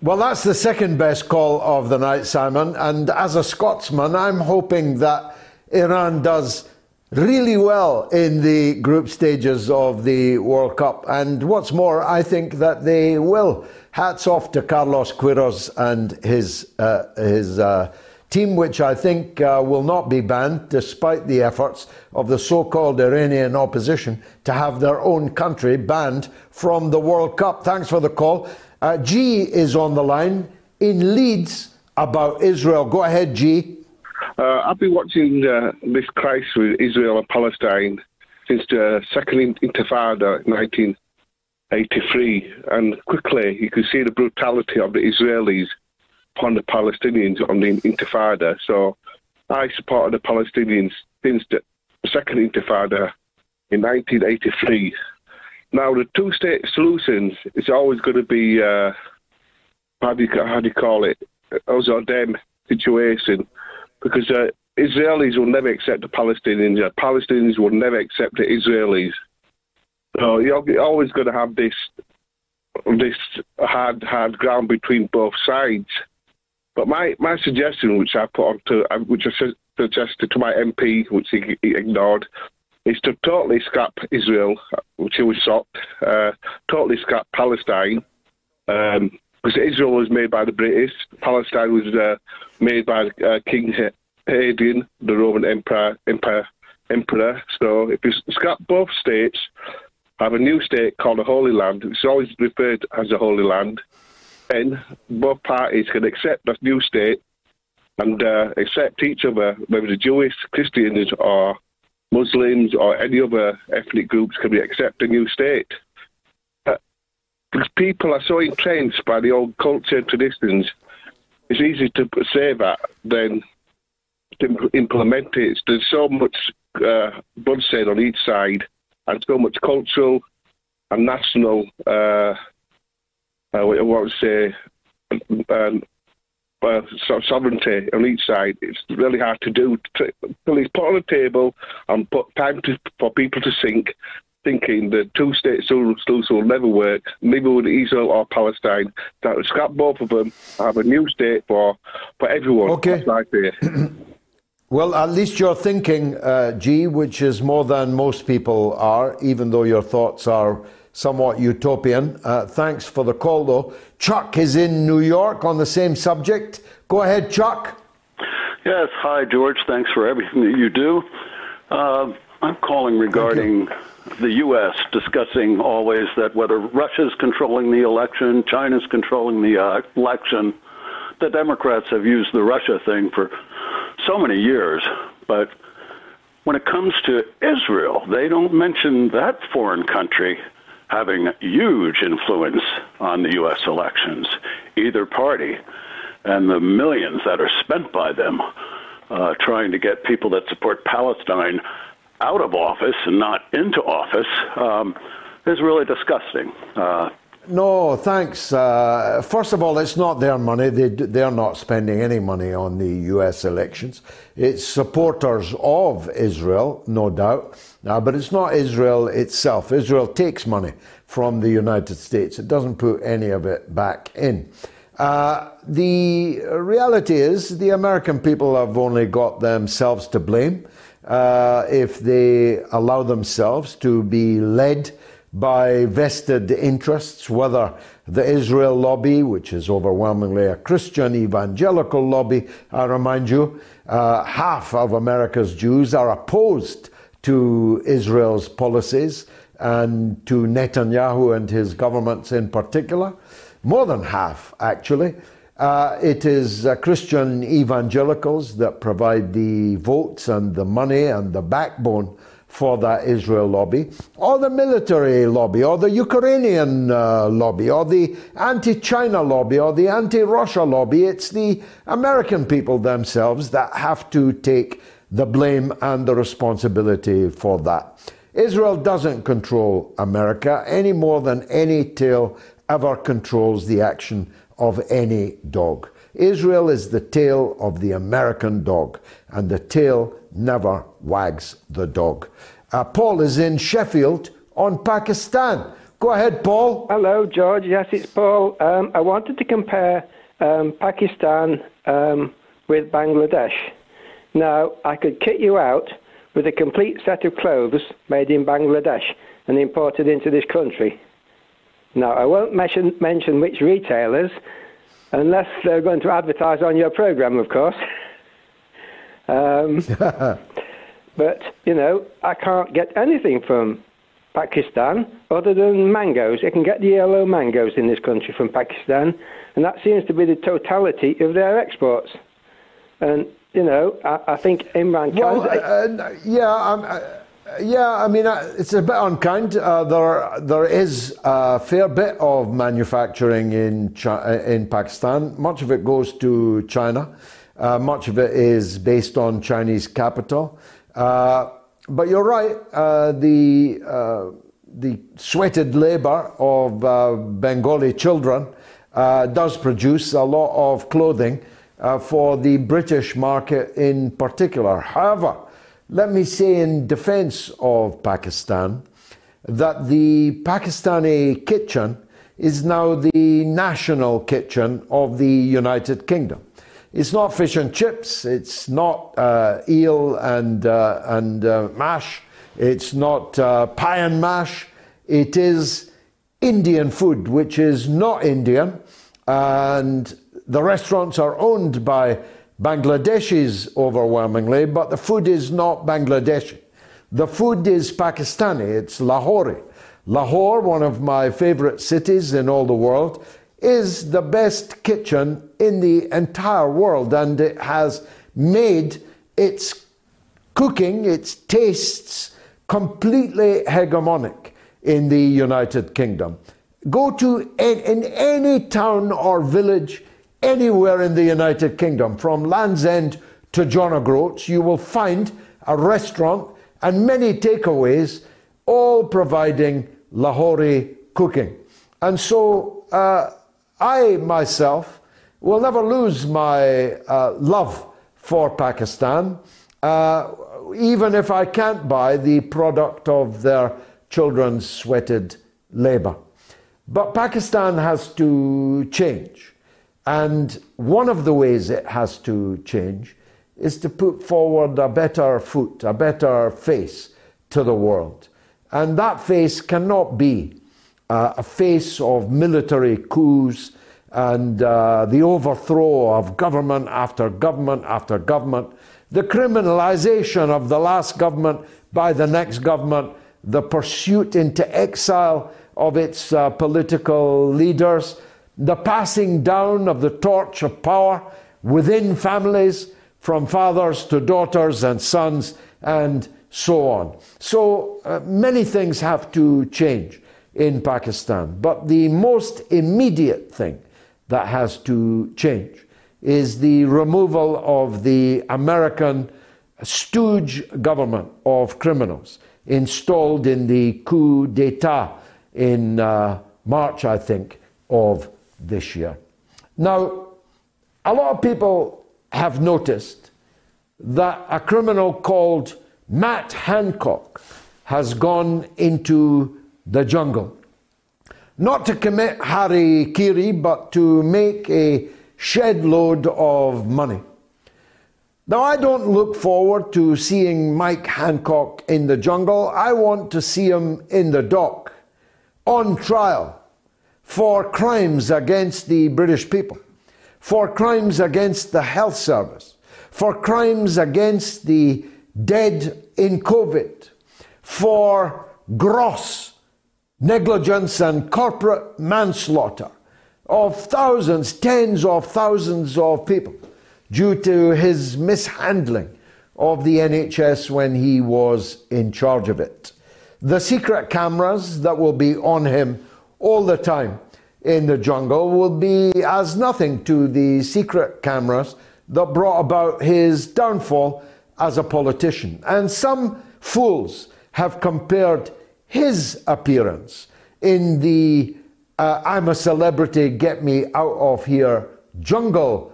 Well, that's the second best call of the night, Simon. And as a Scotsman, I'm hoping that Iran does really well in the group stages of the World Cup. And what's more, I think that they will. Hats off to Carlos Queiroz and his uh, his uh, team, which I think uh, will not be banned, despite the efforts of the so-called Iranian opposition to have their own country banned from the World Cup. Thanks for the call. Uh, G is on the line in Leeds about Israel. Go ahead, G. Uh, I've been watching uh, this crisis with Israel and Palestine since the second Intifada, in 1983, and quickly you can see the brutality of the Israelis upon the Palestinians on the Intifada. So I supported the Palestinians since the second Intifada in 1983 now, the two-state solutions is always going to be uh, how do you how do you call it? Us or them situation, because uh, Israelis will never accept the Palestinians. Uh, Palestinians will never accept the Israelis. So you're always going to have this this hard hard ground between both sides. But my, my suggestion, which I put onto, uh, which I suggested to my MP, which he, he ignored, is to totally scrap Israel, which he was sought, uh, totally scrap Palestine, um, because Israel was made by the British, Palestine was uh, made by uh, King Hadrian, the Roman Emperor, Emperor, Emperor. So if you scrap both states, have a new state called the Holy Land, it's always referred as the Holy Land, then both parties can accept that new state and uh, accept each other, whether the Jewish, Christians, or Muslims or any other ethnic groups can we accept a new state. Because people are so entrenched by the old culture traditions, it's easy to say that than to implement it. There's so much uh, bloodshed on each side and so much cultural and national, uh, uh, what I to say, um, uh, sovereignty on each side. It's really hard to do. Please put on the table and put time to, for people to think, thinking that two-state solution will never work. Neither would Israel or Palestine. That would scrap both of them. Have a new state for for everyone. Okay. well, at least you're thinking, uh, G, which is more than most people are, even though your thoughts are somewhat utopian. Uh, thanks for the call, though. Chuck is in New York on the same subject. Go ahead, Chuck. Yes, hi, George. Thanks for everything that you do. Uh, I'm calling regarding the U.S. discussing always that whether Russia's controlling the election, China's controlling the uh, election. The Democrats have used the Russia thing for so many years, but when it comes to Israel, they don't mention that foreign country having huge influence on the U.S. elections, either party, and the millions that are spent by them uh, trying to get people that support Palestine out of office and not into office um, is really disgusting. Uh, no, thanks. Uh, first of all, it's not their money. They, they're not spending any money on the US elections. It's supporters of Israel, no doubt, uh, but it's not Israel itself. Israel takes money from the United States, it doesn't put any of it back in. Uh, the reality is, the American people have only got themselves to blame uh, if they allow themselves to be led by vested interests, whether the Israel lobby, which is overwhelmingly a Christian evangelical lobby, I remind you, uh, half of America's Jews are opposed to Israel's policies and to Netanyahu and his governments in particular. More than half, actually. Uh, it is uh, Christian evangelicals that provide the votes and the money and the backbone for that Israel lobby, or the military lobby, or the Ukrainian uh, lobby, or the anti China lobby, or the anti Russia lobby. It's the American people themselves that have to take the blame and the responsibility for that. Israel doesn't control America any more than any tail ever controls the action of any dog. Israel is the tail of the American dog, and the tail never wags the dog. Uh, Paul is in Sheffield on Pakistan. Go ahead, Paul. Hello, George. Yes, it's Paul. Um, I wanted to compare um, Pakistan um, with Bangladesh. Now, I could kit you out with a complete set of clothes made in Bangladesh and imported into this country. Now, I won't mention, mention which retailers, unless they're going to advertise on your program, of course. um, but, you know, I can't get anything from Pakistan other than mangoes. You can get the yellow mangoes in this country from Pakistan, and that seems to be the totality of their exports. And, you know, I, I think Imran Khan. Well, uh, yeah, um, uh, yeah, I mean, uh, it's a bit unkind. Uh, there, there is a fair bit of manufacturing in uh, in Pakistan. Much of it goes to China. Uh, much of it is based on Chinese capital. Uh, but you're right. Uh, the the sweated labour of Bengali children does produce a lot of clothing for the British market in particular. However, let me say in defense of Pakistan that the Pakistani kitchen is now the national kitchen of the United Kingdom. It's not fish and chips, it's not uh, eel and, uh, and uh, mash, it's not uh, pie and mash, it is Indian food, which is not Indian, and the restaurants are owned by Bangladeshis overwhelmingly, but the food is not Bangladeshi. The food is Pakistani, it's Lahori. Lahore, one of my favorite cities in all the world, is the best kitchen in the entire world, and it has made its cooking, its tastes, completely hegemonic in the United Kingdom. Go to in any town or village anywhere in the United Kingdom, from Land's End to John O'Groats, you will find a restaurant and many takeaways, all providing Lahori cooking. And so uh, I myself will never lose my uh, love for Pakistan, uh, even if I can't buy the product of their children's sweated labor. But Pakistan has to change. And one of the ways it has to change is to put forward a better foot, a better face to the world. And that face cannot be uh, a face of military coups and uh, the overthrow of government after government after government, the criminalization of the last government by the next government, the pursuit into exile of its uh, political leaders, the passing down of the torch of power within families from fathers to daughters and sons and so on. So uh, many things have to change in Pakistan, but the most immediate thing that has to change is the removal of the American stooge government of criminals installed in the coup d'etat in uh, March, I think, of this year. Now, a lot of people have noticed that a criminal called Matt Hancock has gone into the jungle. Not to commit harikiri, but to make a shed load of money. Now, I don't look forward to seeing Mike Hancock in the jungle. I want to see him in the dock, on trial, for crimes against the British people, for crimes against the health service, for crimes against the dead in COVID, for gross negligence and corporate manslaughter of thousands, tens of thousands of people due to his mishandling of the NHS when he was in charge of it. The secret cameras that will be on him all the time in the jungle will be as nothing to the secret cameras that brought about his downfall as a politician. And some fools have compared his appearance in the uh, I'm a celebrity, get me out of here jungle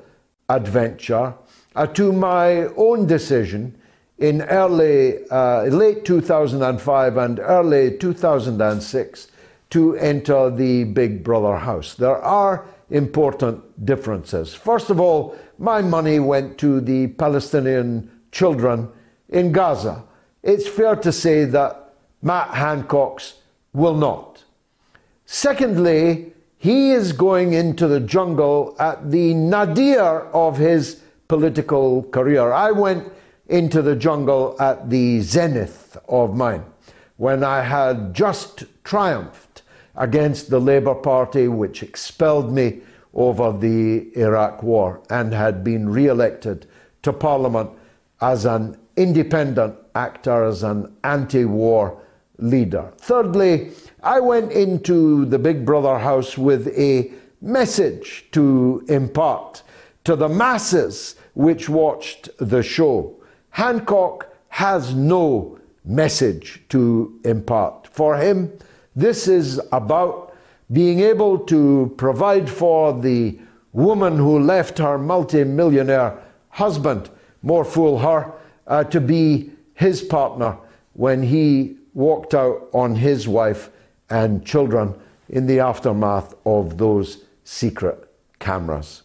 adventure uh, to my own decision in early, uh, late 2005 and early 2006 to enter the Big Brother house. There are important differences. First of all, my money went to the Palestinian children in Gaza. It's fair to say that Matt Hancock's will not. Secondly, he is going into the jungle at the nadir of his political career. I went into the jungle at the zenith of mine when I had just triumphed against the Labour Party, which expelled me over the Iraq War and had been re elected to Parliament as an independent actor, as an anti war leader. Thirdly, I went into the Big Brother house with a message to impart to the masses which watched the show. Hancock has no message to impart. For him, this is about being able to provide for the woman who left her multi-millionaire husband, more fool her, uh, to be his partner when he walked out on his wife and children in the aftermath of those secret cameras.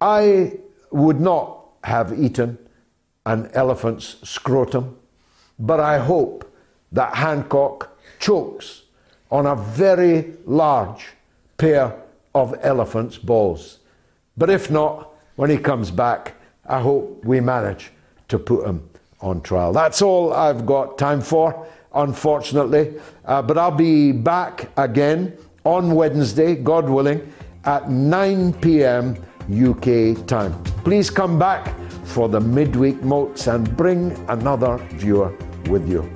I would not have eaten an elephant's scrotum, but I hope that Hancock chokes on a very large pair of elephant's balls. But if not, when he comes back, I hope we manage to put him on trial. That's all I've got time for, unfortunately. Uh, but I'll be back again on Wednesday, God willing, at 9 p.m. UK time. Please come back for the midweek moats and bring another viewer with you.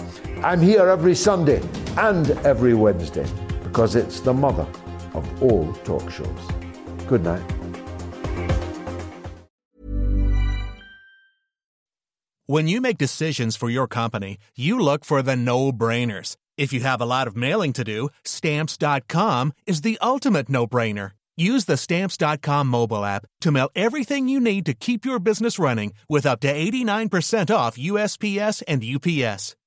I'm here every Sunday and every Wednesday because it's the mother of all talk shows. Good night. When you make decisions for your company, you look for the no brainers. If you have a lot of mailing to do, stamps.com is the ultimate no brainer. Use the Stamps.com mobile app to mail everything you need to keep your business running with up to 89% off USPS and UPS.